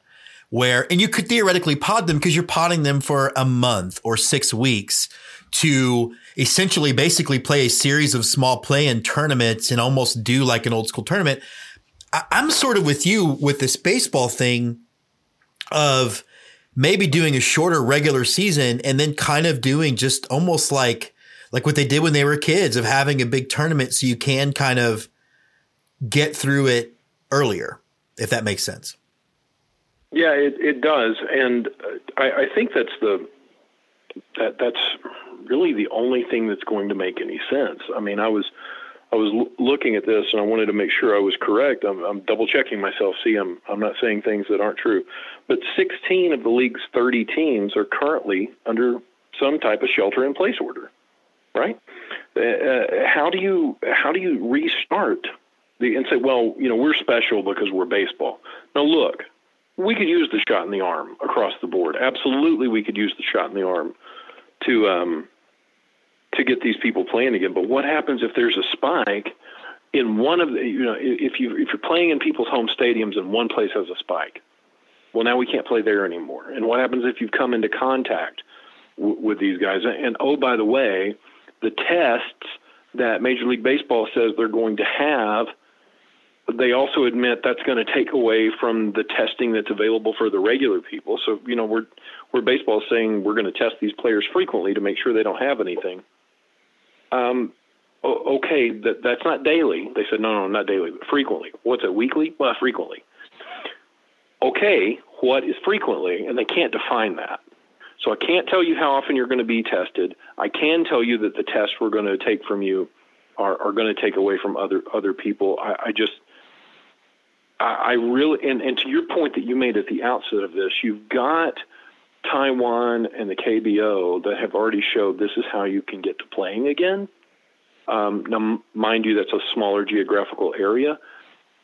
where, and you could theoretically pod them because you're podding them for a month or six weeks to essentially basically play a series of small play in tournaments and almost do like an old school tournament. I, I'm sort of with you with this baseball thing of maybe doing a shorter regular season and then kind of doing just almost like like what they did when they were kids of having a big tournament so you can kind of get through it earlier, if that makes sense. Yeah, it, it does, and I, I think that's the that that's really the only thing that's going to make any sense. I mean, I was I was l- looking at this and I wanted to make sure I was correct. I'm, I'm double checking myself. See, I'm I'm not saying things that aren't true. But 16 of the league's 30 teams are currently under some type of shelter in place order, right? Uh, uh how do you how do you restart the and say, well, you know, we're special because we're baseball. Now look, we could use the shot in the arm across the board. Absolutely, we could use the shot in the arm to um, to get these people playing again. But what happens if there's a spike in one of the you know if you if you're playing in people's home stadiums and one place has a spike? Well, now we can't play there anymore. And what happens if you've come into contact w- with these guys? And oh, by the way, the tests that Major League Baseball says they're going to have they also admit that's going to take away from the testing that's available for the regular people. So you know we're we're baseball saying we're going to test these players frequently to make sure they don't have anything. Um, okay, that that's not daily. They said no, no, not daily, but frequently. What's it? Weekly? Well, frequently. Okay, what is frequently? And they can't define that. So I can't tell you how often you're going to be tested. I can tell you that the tests we're going to take from you are, are going to take away from other other people. I, I just I, really, and, and to your point that you made at the outset of this, you've got Taiwan and the KBO that have already showed this is how you can get to playing again. Um, now, mind you, that's a smaller geographical area,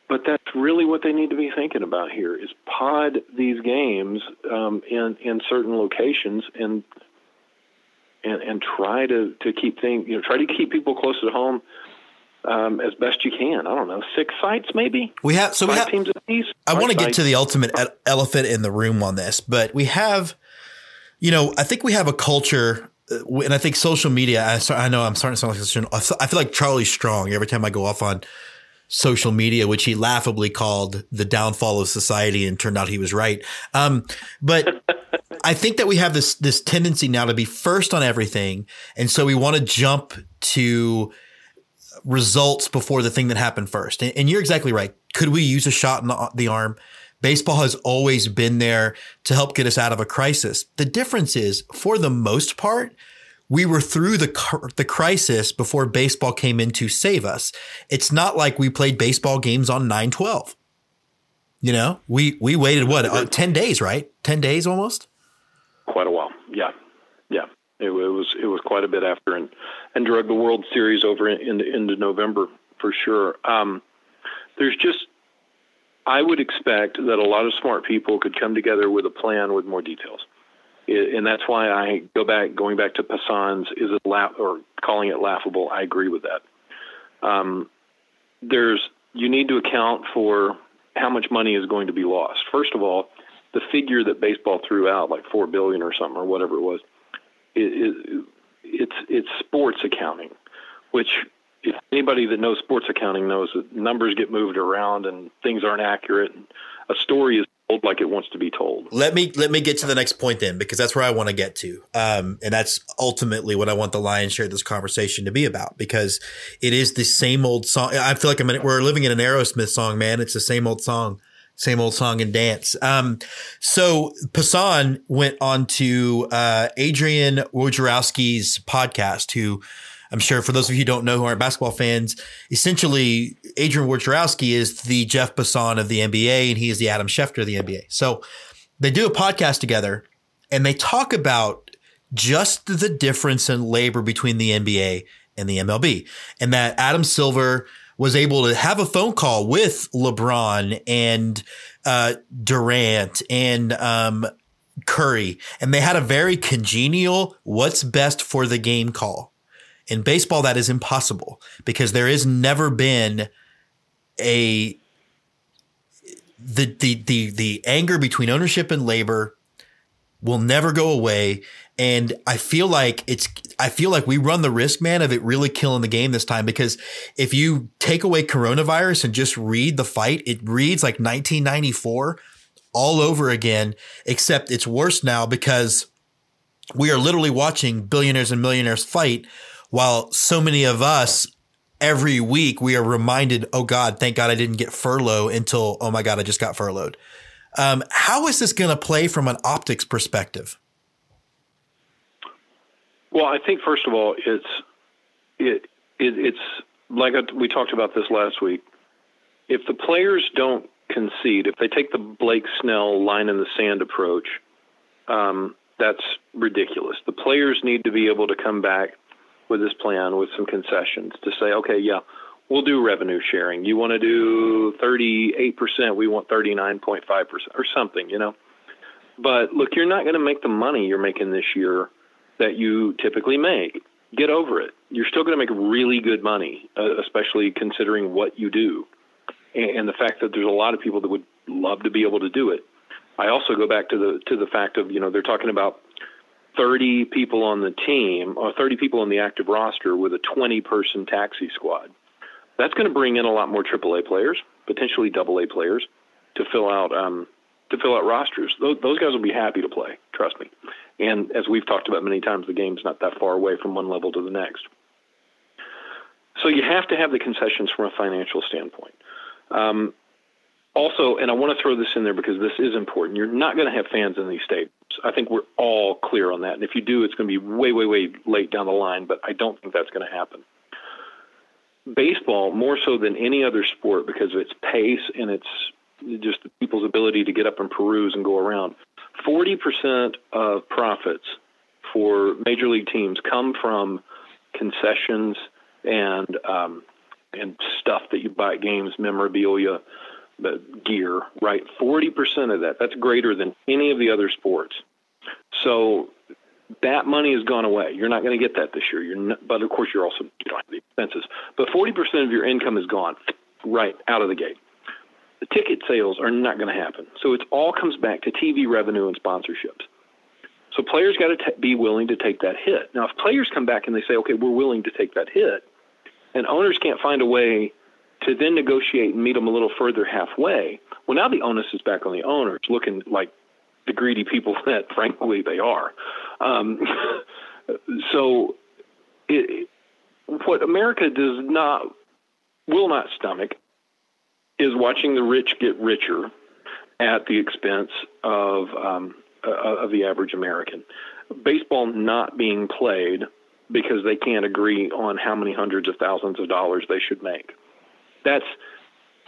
but that's really what they need to be thinking about here: is pod these games um, in in certain locations and and and try to to keep things, you know, try to keep people close to home um, as best you can. I don't know, six sites maybe. We have so Five we have teams apiece. I want to get to the ultimate elephant in the room on this, but we have, you know, I think we have a culture, uh, and I think social media. I, start, I know I'm starting to sound like such I feel like Charlie Strong every time I go off on social media, which he laughably called the downfall of society, and turned out he was right. Um, but I think that we have this this tendency now to be first on everything, and so we want to jump to results before the thing that happened first. And, and you're exactly right. Could we use a shot in the, the arm? Baseball has always been there to help get us out of a crisis. The difference is, for the most part, we were through the the crisis before baseball came in to save us. It's not like we played baseball games on 912. You know, we we waited what, uh, 10 days, right? 10 days almost? Quite a while. Yeah. Yeah. It, it was it was quite a bit after and and drug the World Series over into into November for sure. Um, there's just I would expect that a lot of smart people could come together with a plan with more details, and that's why I go back going back to Passan's is it laugh or calling it laughable. I agree with that. Um, there's you need to account for how much money is going to be lost. First of all, the figure that baseball threw out, like four billion or something or whatever it was, it, it, it's it's sports accounting, which anybody that knows sports accounting knows that numbers get moved around and things aren't accurate. A story is told like it wants to be told. Let me let me get to the next point then, because that's where I want to get to, um, and that's ultimately what I want the lion's share of this conversation to be about, because it is the same old song. I feel like I'm in, we're living in an Aerosmith song, man. It's the same old song same old song and dance. Um, so Passan went on to uh, Adrian Wojnarowski's podcast, who I'm sure for those of you who don't know who aren't basketball fans, essentially Adrian Wojnarowski is the Jeff Passan of the NBA and he is the Adam Schefter of the NBA. So they do a podcast together and they talk about just the difference in labor between the NBA and the MLB and that Adam Silver – was able to have a phone call with LeBron and uh, Durant and um, Curry, and they had a very congenial "what's best for the game" call. In baseball, that is impossible because there has never been a the the the the anger between ownership and labor will never go away. And I feel like it's, I feel like we run the risk, man, of it really killing the game this time because if you take away coronavirus and just read the fight, it reads like 1994 all over again, except it's worse now because we are literally watching billionaires and millionaires fight while so many of us every week we are reminded, oh God, thank God I didn't get furlough until, oh my God, I just got furloughed. Um, how is this going to play from an optics perspective? Well, I think first of all, it's it, it it's like we talked about this last week. If the players don't concede, if they take the Blake Snell line in the sand approach, um, that's ridiculous. The players need to be able to come back with this plan with some concessions to say, okay, yeah, we'll do revenue sharing. You want to do 38%, we want 39.5% or something, you know. But look, you're not going to make the money you're making this year that you typically make. Get over it. You're still going to make really good money, uh, especially considering what you do and, and the fact that there's a lot of people that would love to be able to do it. I also go back to the to the fact of you know they're talking about 30 people on the team or 30 people on the active roster with a 20 person taxi squad. That's going to bring in a lot more AAA players, potentially AA players, to fill out um, to fill out rosters. Those, those guys will be happy to play. Trust me. And as we've talked about many times, the game's not that far away from one level to the next. So you have to have the concessions from a financial standpoint. Um, also, and I want to throw this in there because this is important. You're not going to have fans in these stadiums. I think we're all clear on that. And if you do, it's going to be way, way, way late down the line. But I don't think that's going to happen. Baseball, more so than any other sport, because of its pace and its just the people's ability to get up and peruse and go around. Forty percent of profits for major league teams come from concessions and um, and stuff that you buy at games, memorabilia, gear, right? 40% of that, that's greater than any of the other sports. So that money has gone away. You're not going to get that this year. You're not, but of course, you're also you don't have the expenses. But 40% of your income is gone right out of the gate. The ticket sales are not going to happen. So it all comes back to TV revenue and sponsorships. So players got to t- be willing to take that hit. Now, if players come back and they say, "Okay, we're willing to take that hit," and owners can't find a way to then negotiate and meet them a little further halfway. Well, now the onus is back on the owners, looking like the greedy people that, frankly, they are. Um, so, it, what America does not, will not stomach, is watching the rich get richer at the expense of um, uh, of the average American. Baseball not being played because they can't agree on how many hundreds of thousands of dollars they should make that's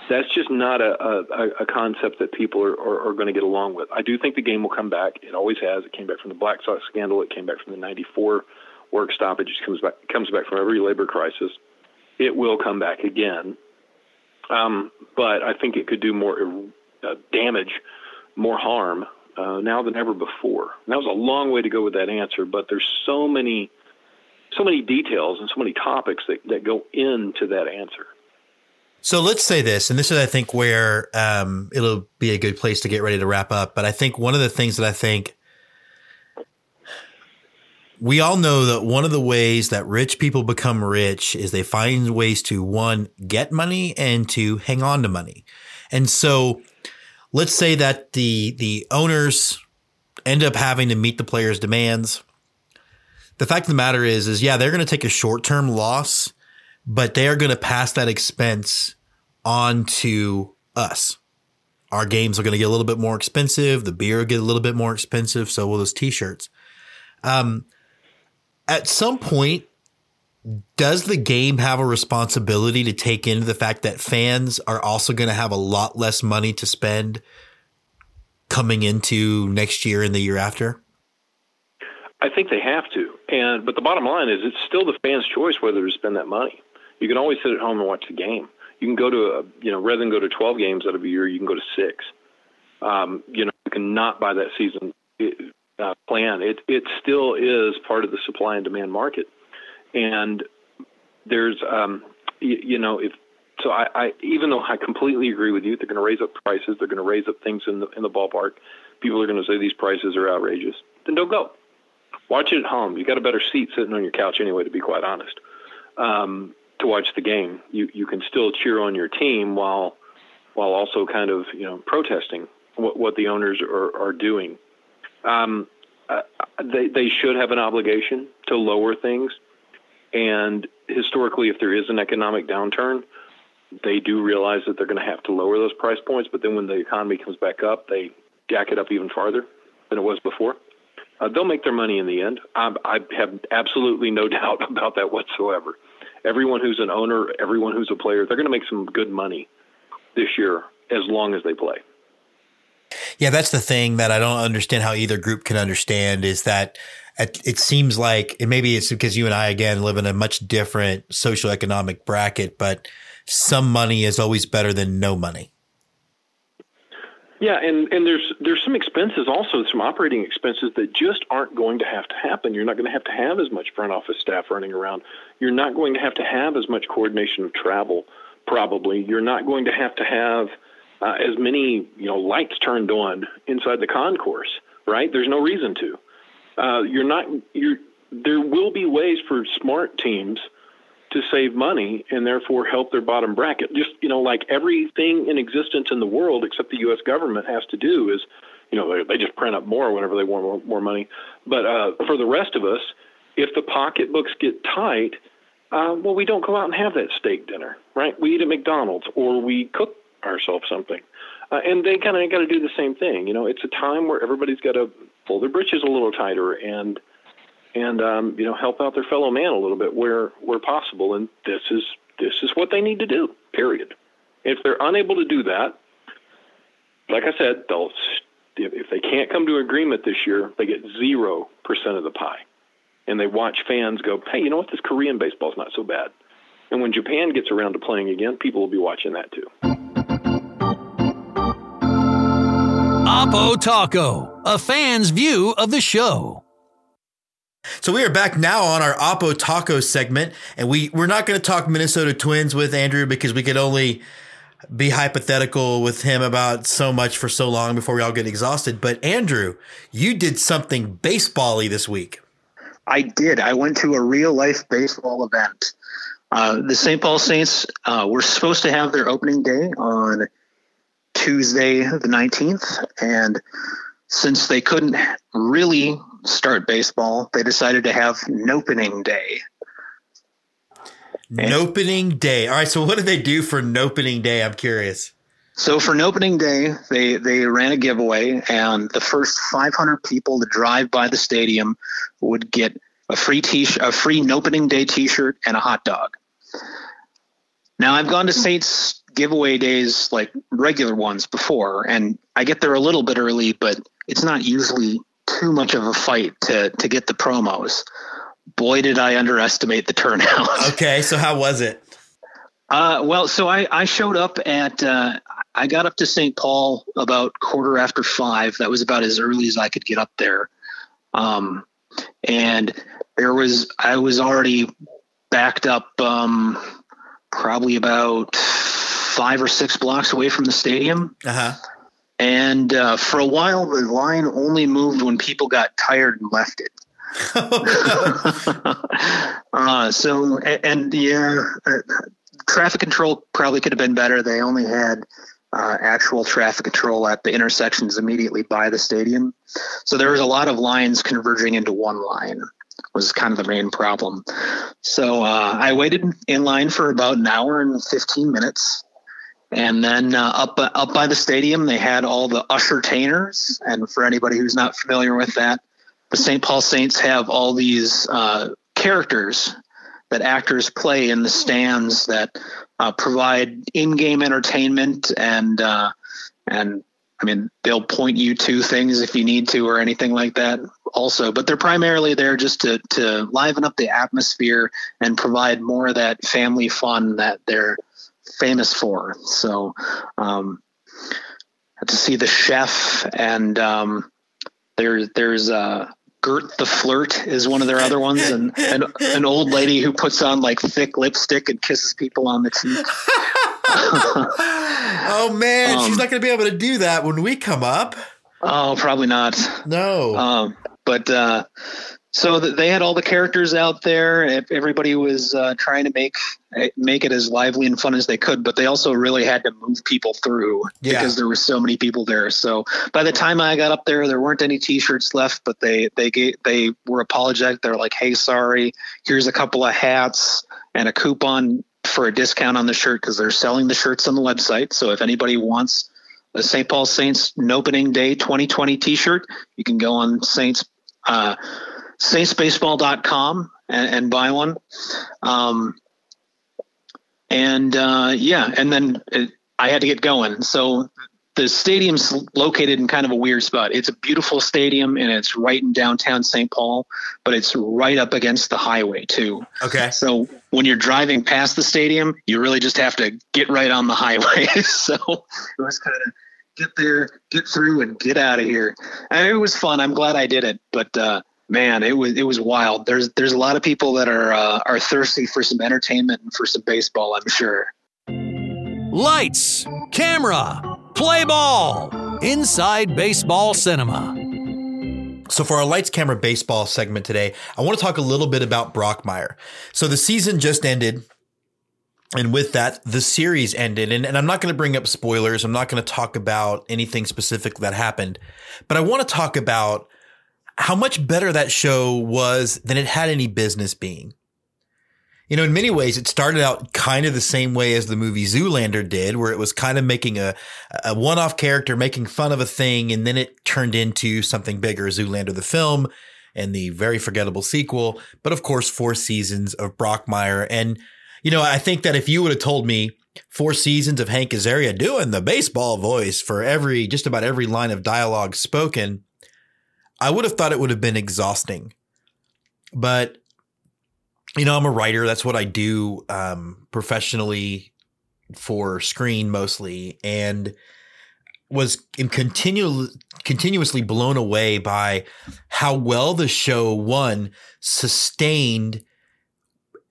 that's just not a, a, a concept that people are, are, are going to get along with. I do think the game will come back. It always has. It came back from the Black Sox scandal. It came back from the '94 work stoppage. It comes back comes back from every labor crisis. It will come back again, um, but I think it could do more uh, damage, more harm uh, now than ever before. And that was a long way to go with that answer, but there's so many, so many details and so many topics that, that go into that answer. So let's say this, and this is, I think, where um, it'll be a good place to get ready to wrap up. But I think one of the things that I think we all know that one of the ways that rich people become rich is they find ways to one, get money and to hang on to money. And so let's say that the, the owners end up having to meet the players' demands. The fact of the matter is, is yeah, they're going to take a short term loss but they are going to pass that expense on to us. Our games are going to get a little bit more expensive. The beer will get a little bit more expensive. So will those t-shirts. Um, at some point, does the game have a responsibility to take into the fact that fans are also going to have a lot less money to spend coming into next year and the year after? I think they have to. And but the bottom line is it's still the fans' choice whether to spend that money. You can always sit at home and watch the game. You can go to a, you know, rather than go to 12 games out of a year, you can go to six. Um, you know, you cannot buy that season uh, plan. It it still is part of the supply and demand market, and there's, um, you, you know, if so, I, I even though I completely agree with you, they're going to raise up prices. They're going to raise up things in the in the ballpark. People are going to say these prices are outrageous. Then don't go. Watch it at home. You got a better seat sitting on your couch anyway. To be quite honest, um, to watch the game. You you can still cheer on your team while while also kind of you know protesting what what the owners are are doing. Um, uh, they they should have an obligation to lower things. And historically, if there is an economic downturn, they do realize that they're going to have to lower those price points. But then when the economy comes back up, they jack it up even farther than it was before. Uh, they'll make their money in the end. I, I have absolutely no doubt about that whatsoever. Everyone who's an owner, everyone who's a player, they're going to make some good money this year as long as they play. Yeah, that's the thing that I don't understand how either group can understand is that it seems like, and maybe it's because you and I, again, live in a much different social economic bracket, but some money is always better than no money. Yeah, and, and there's there's some expenses also, some operating expenses that just aren't going to have to happen. You're not going to have to have as much front office staff running around. You're not going to have to have as much coordination of travel, probably. You're not going to have to have uh, as many you know lights turned on inside the concourse, right? There's no reason to. Uh, you're not. You're. There will be ways for smart teams to save money and therefore help their bottom bracket. Just you know, like everything in existence in the world except the U.S. government has to do is, you know, they, they just print up more whenever they want more, more money. But uh, for the rest of us, if the pocketbooks get tight, uh, well, we don't go out and have that steak dinner, right? We eat at McDonald's or we cook ourselves something. Uh, and they kind of got to do the same thing. You know, it's a time where everybody's got to pull their britches a little tighter and and um, you know help out their fellow man a little bit where where possible. And this is this is what they need to do. Period. If they're unable to do that, like I said, they'll if they can't come to agreement this year, they get zero percent of the pie, and they watch fans go, "Hey, you know what? This Korean baseball is not so bad." And when Japan gets around to playing again, people will be watching that too. Oppo Talko, a fan's view of the show. So we are back now on our Oppo Talko segment, and we we're not going to talk Minnesota Twins with Andrew because we could only be hypothetical with him about so much for so long before we all get exhausted. But Andrew, you did something basebally this week. I did. I went to a real life baseball event. Uh, the St. Paul Saints uh, were supposed to have their opening day on Tuesday the 19th, and since they couldn't really start baseball, they decided to have an opening day. Opening day. All right. So what did they do for an opening day? I'm curious. So for an opening day, they they ran a giveaway, and the first 500 people to drive by the stadium would get a free t a free opening day T-shirt and a hot dog. Now I've gone to Saints giveaway days like regular ones before, and I get there a little bit early, but it's not usually too much of a fight to to get the promos. Boy, did I underestimate the turnout. okay, so how was it? Uh, well, so I, I showed up at uh, I got up to St. Paul about quarter after five. That was about as early as I could get up there, um, and there was I was already backed up um, probably about five or six blocks away from the stadium. Uh-huh. And uh, for a while, the line only moved when people got tired and left it. uh, so, and, and yeah, uh, traffic control probably could have been better. They only had uh, actual traffic control at the intersections immediately by the stadium. So there was a lot of lines converging into one line was kind of the main problem. So uh, I waited in line for about an hour and 15 minutes. And then uh, up up by the stadium, they had all the ushertainers. And for anybody who's not familiar with that, the St. Paul Saints have all these uh, characters that actors play in the stands that uh, provide in-game entertainment and uh, and I mean they'll point you to things if you need to or anything like that also but they're primarily there just to to liven up the atmosphere and provide more of that family fun that they're famous for. So, um, to see the chef and um, there, there's uh, Gert the Flirt is one of their other ones, and, and an old lady who puts on like thick lipstick and kisses people on the cheek. oh man, um, she's not going to be able to do that when we come up. Oh, probably not. No. Um, but uh, so they had all the characters out there. Everybody was uh, trying to make make it as lively and fun as they could, but they also really had to move people through yeah. because there were so many people there. So by the time I got up there, there weren't any T-shirts left, but they they gave, they were apologetic. They're like, "Hey, sorry. Here's a couple of hats and a coupon for a discount on the shirt because they're selling the shirts on the website. So if anybody wants a St. Paul Saints opening day 2020 T-shirt, you can go on Saints." Uh, saintsbaseball.com and, and buy one. Um, and uh, yeah, and then it, I had to get going. So the stadium's located in kind of a weird spot. It's a beautiful stadium and it's right in downtown St. Paul, but it's right up against the highway too. Okay. So when you're driving past the stadium, you really just have to get right on the highway. so it was kind of get there, get through, and get out of here. And it was fun. I'm glad I did it, but uh, man, it was it was wild. There's there's a lot of people that are uh, are thirsty for some entertainment and for some baseball. I'm sure. Lights, camera, play ball, inside baseball cinema. So for our lights, camera, baseball segment today, I want to talk a little bit about Brockmire. So the season just ended. And with that, the series ended. And, and I'm not going to bring up spoilers. I'm not going to talk about anything specific that happened, but I want to talk about how much better that show was than it had any business being. You know, in many ways, it started out kind of the same way as the movie Zoolander did, where it was kind of making a, a one off character, making fun of a thing, and then it turned into something bigger Zoolander the film and the very forgettable sequel. But of course, four seasons of Brockmire. And, you know, I think that if you would have told me four seasons of Hank Azaria doing the baseball voice for every, just about every line of dialogue spoken, I would have thought it would have been exhausting. But, you know, I'm a writer. That's what I do um, professionally for screen mostly. And was continu- continuously blown away by how well the show, one, sustained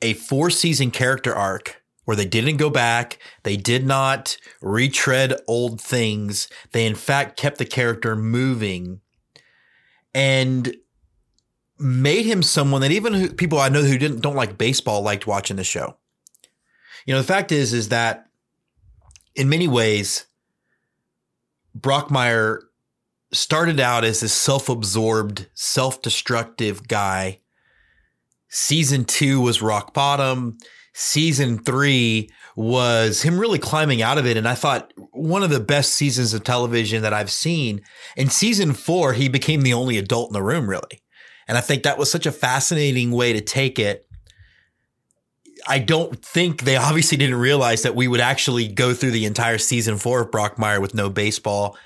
a four season character arc where they didn't go back. They did not retread old things. They, in fact, kept the character moving and made him someone that even people I know who didn't don't like baseball liked watching the show. You know, the fact is is that in many ways, Brockmire started out as this self-absorbed, self-destructive guy. Season two was rock bottom. Season three was him really climbing out of it. And I thought one of the best seasons of television that I've seen. In season four, he became the only adult in the room, really. And I think that was such a fascinating way to take it. I don't think they obviously didn't realize that we would actually go through the entire season four of Brockmire with no baseball.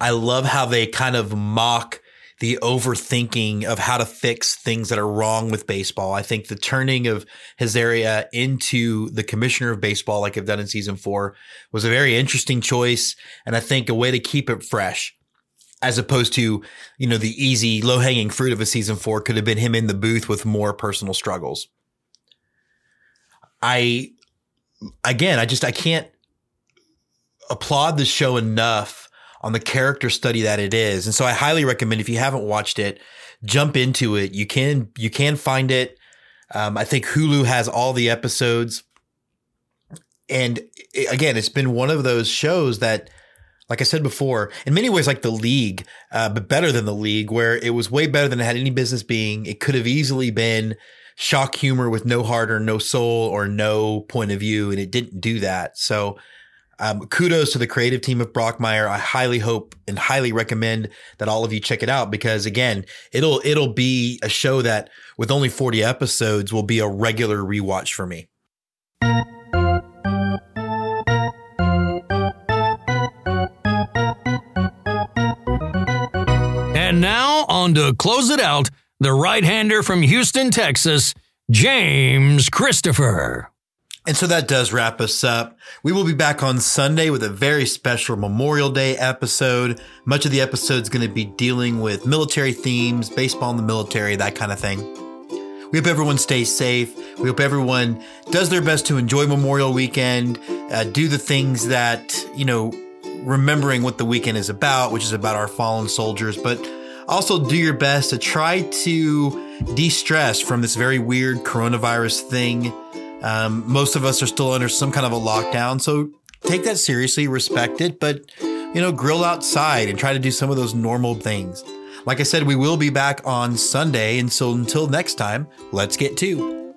I love how they kind of mock the overthinking of how to fix things that are wrong with baseball. I think the turning of Azaria into the commissioner of baseball, like I've done in season four, was a very interesting choice. And I think a way to keep it fresh as opposed to, you know, the easy low hanging fruit of a season four could have been him in the booth with more personal struggles. I, again, I just, I can't applaud the show enough on the character study that it is. And so I highly recommend if you haven't watched it, jump into it. You can you can find it. Um, I think Hulu has all the episodes. And it, again, it's been one of those shows that, like I said before, in many ways like the league, uh, but better than the league, where it was way better than it had any business being. It could have easily been shock humor with no heart or no soul or no point of view, and it didn't do that. So um, kudos to the creative team of Brockmire. I highly hope and highly recommend that all of you check it out because again, it'll it'll be a show that with only 40 episodes will be a regular rewatch for me. And now on to close it out, the right-hander from Houston, Texas, James Christopher. And so that does wrap us up. We will be back on Sunday with a very special Memorial Day episode. Much of the episode is going to be dealing with military themes, baseball in the military, that kind of thing. We hope everyone stays safe. We hope everyone does their best to enjoy Memorial Weekend, uh, do the things that, you know, remembering what the weekend is about, which is about our fallen soldiers, but also do your best to try to de stress from this very weird coronavirus thing. Um, most of us are still under some kind of a lockdown. So take that seriously, respect it, but, you know, grill outside and try to do some of those normal things. Like I said, we will be back on Sunday. And so until next time, Let's Get Two.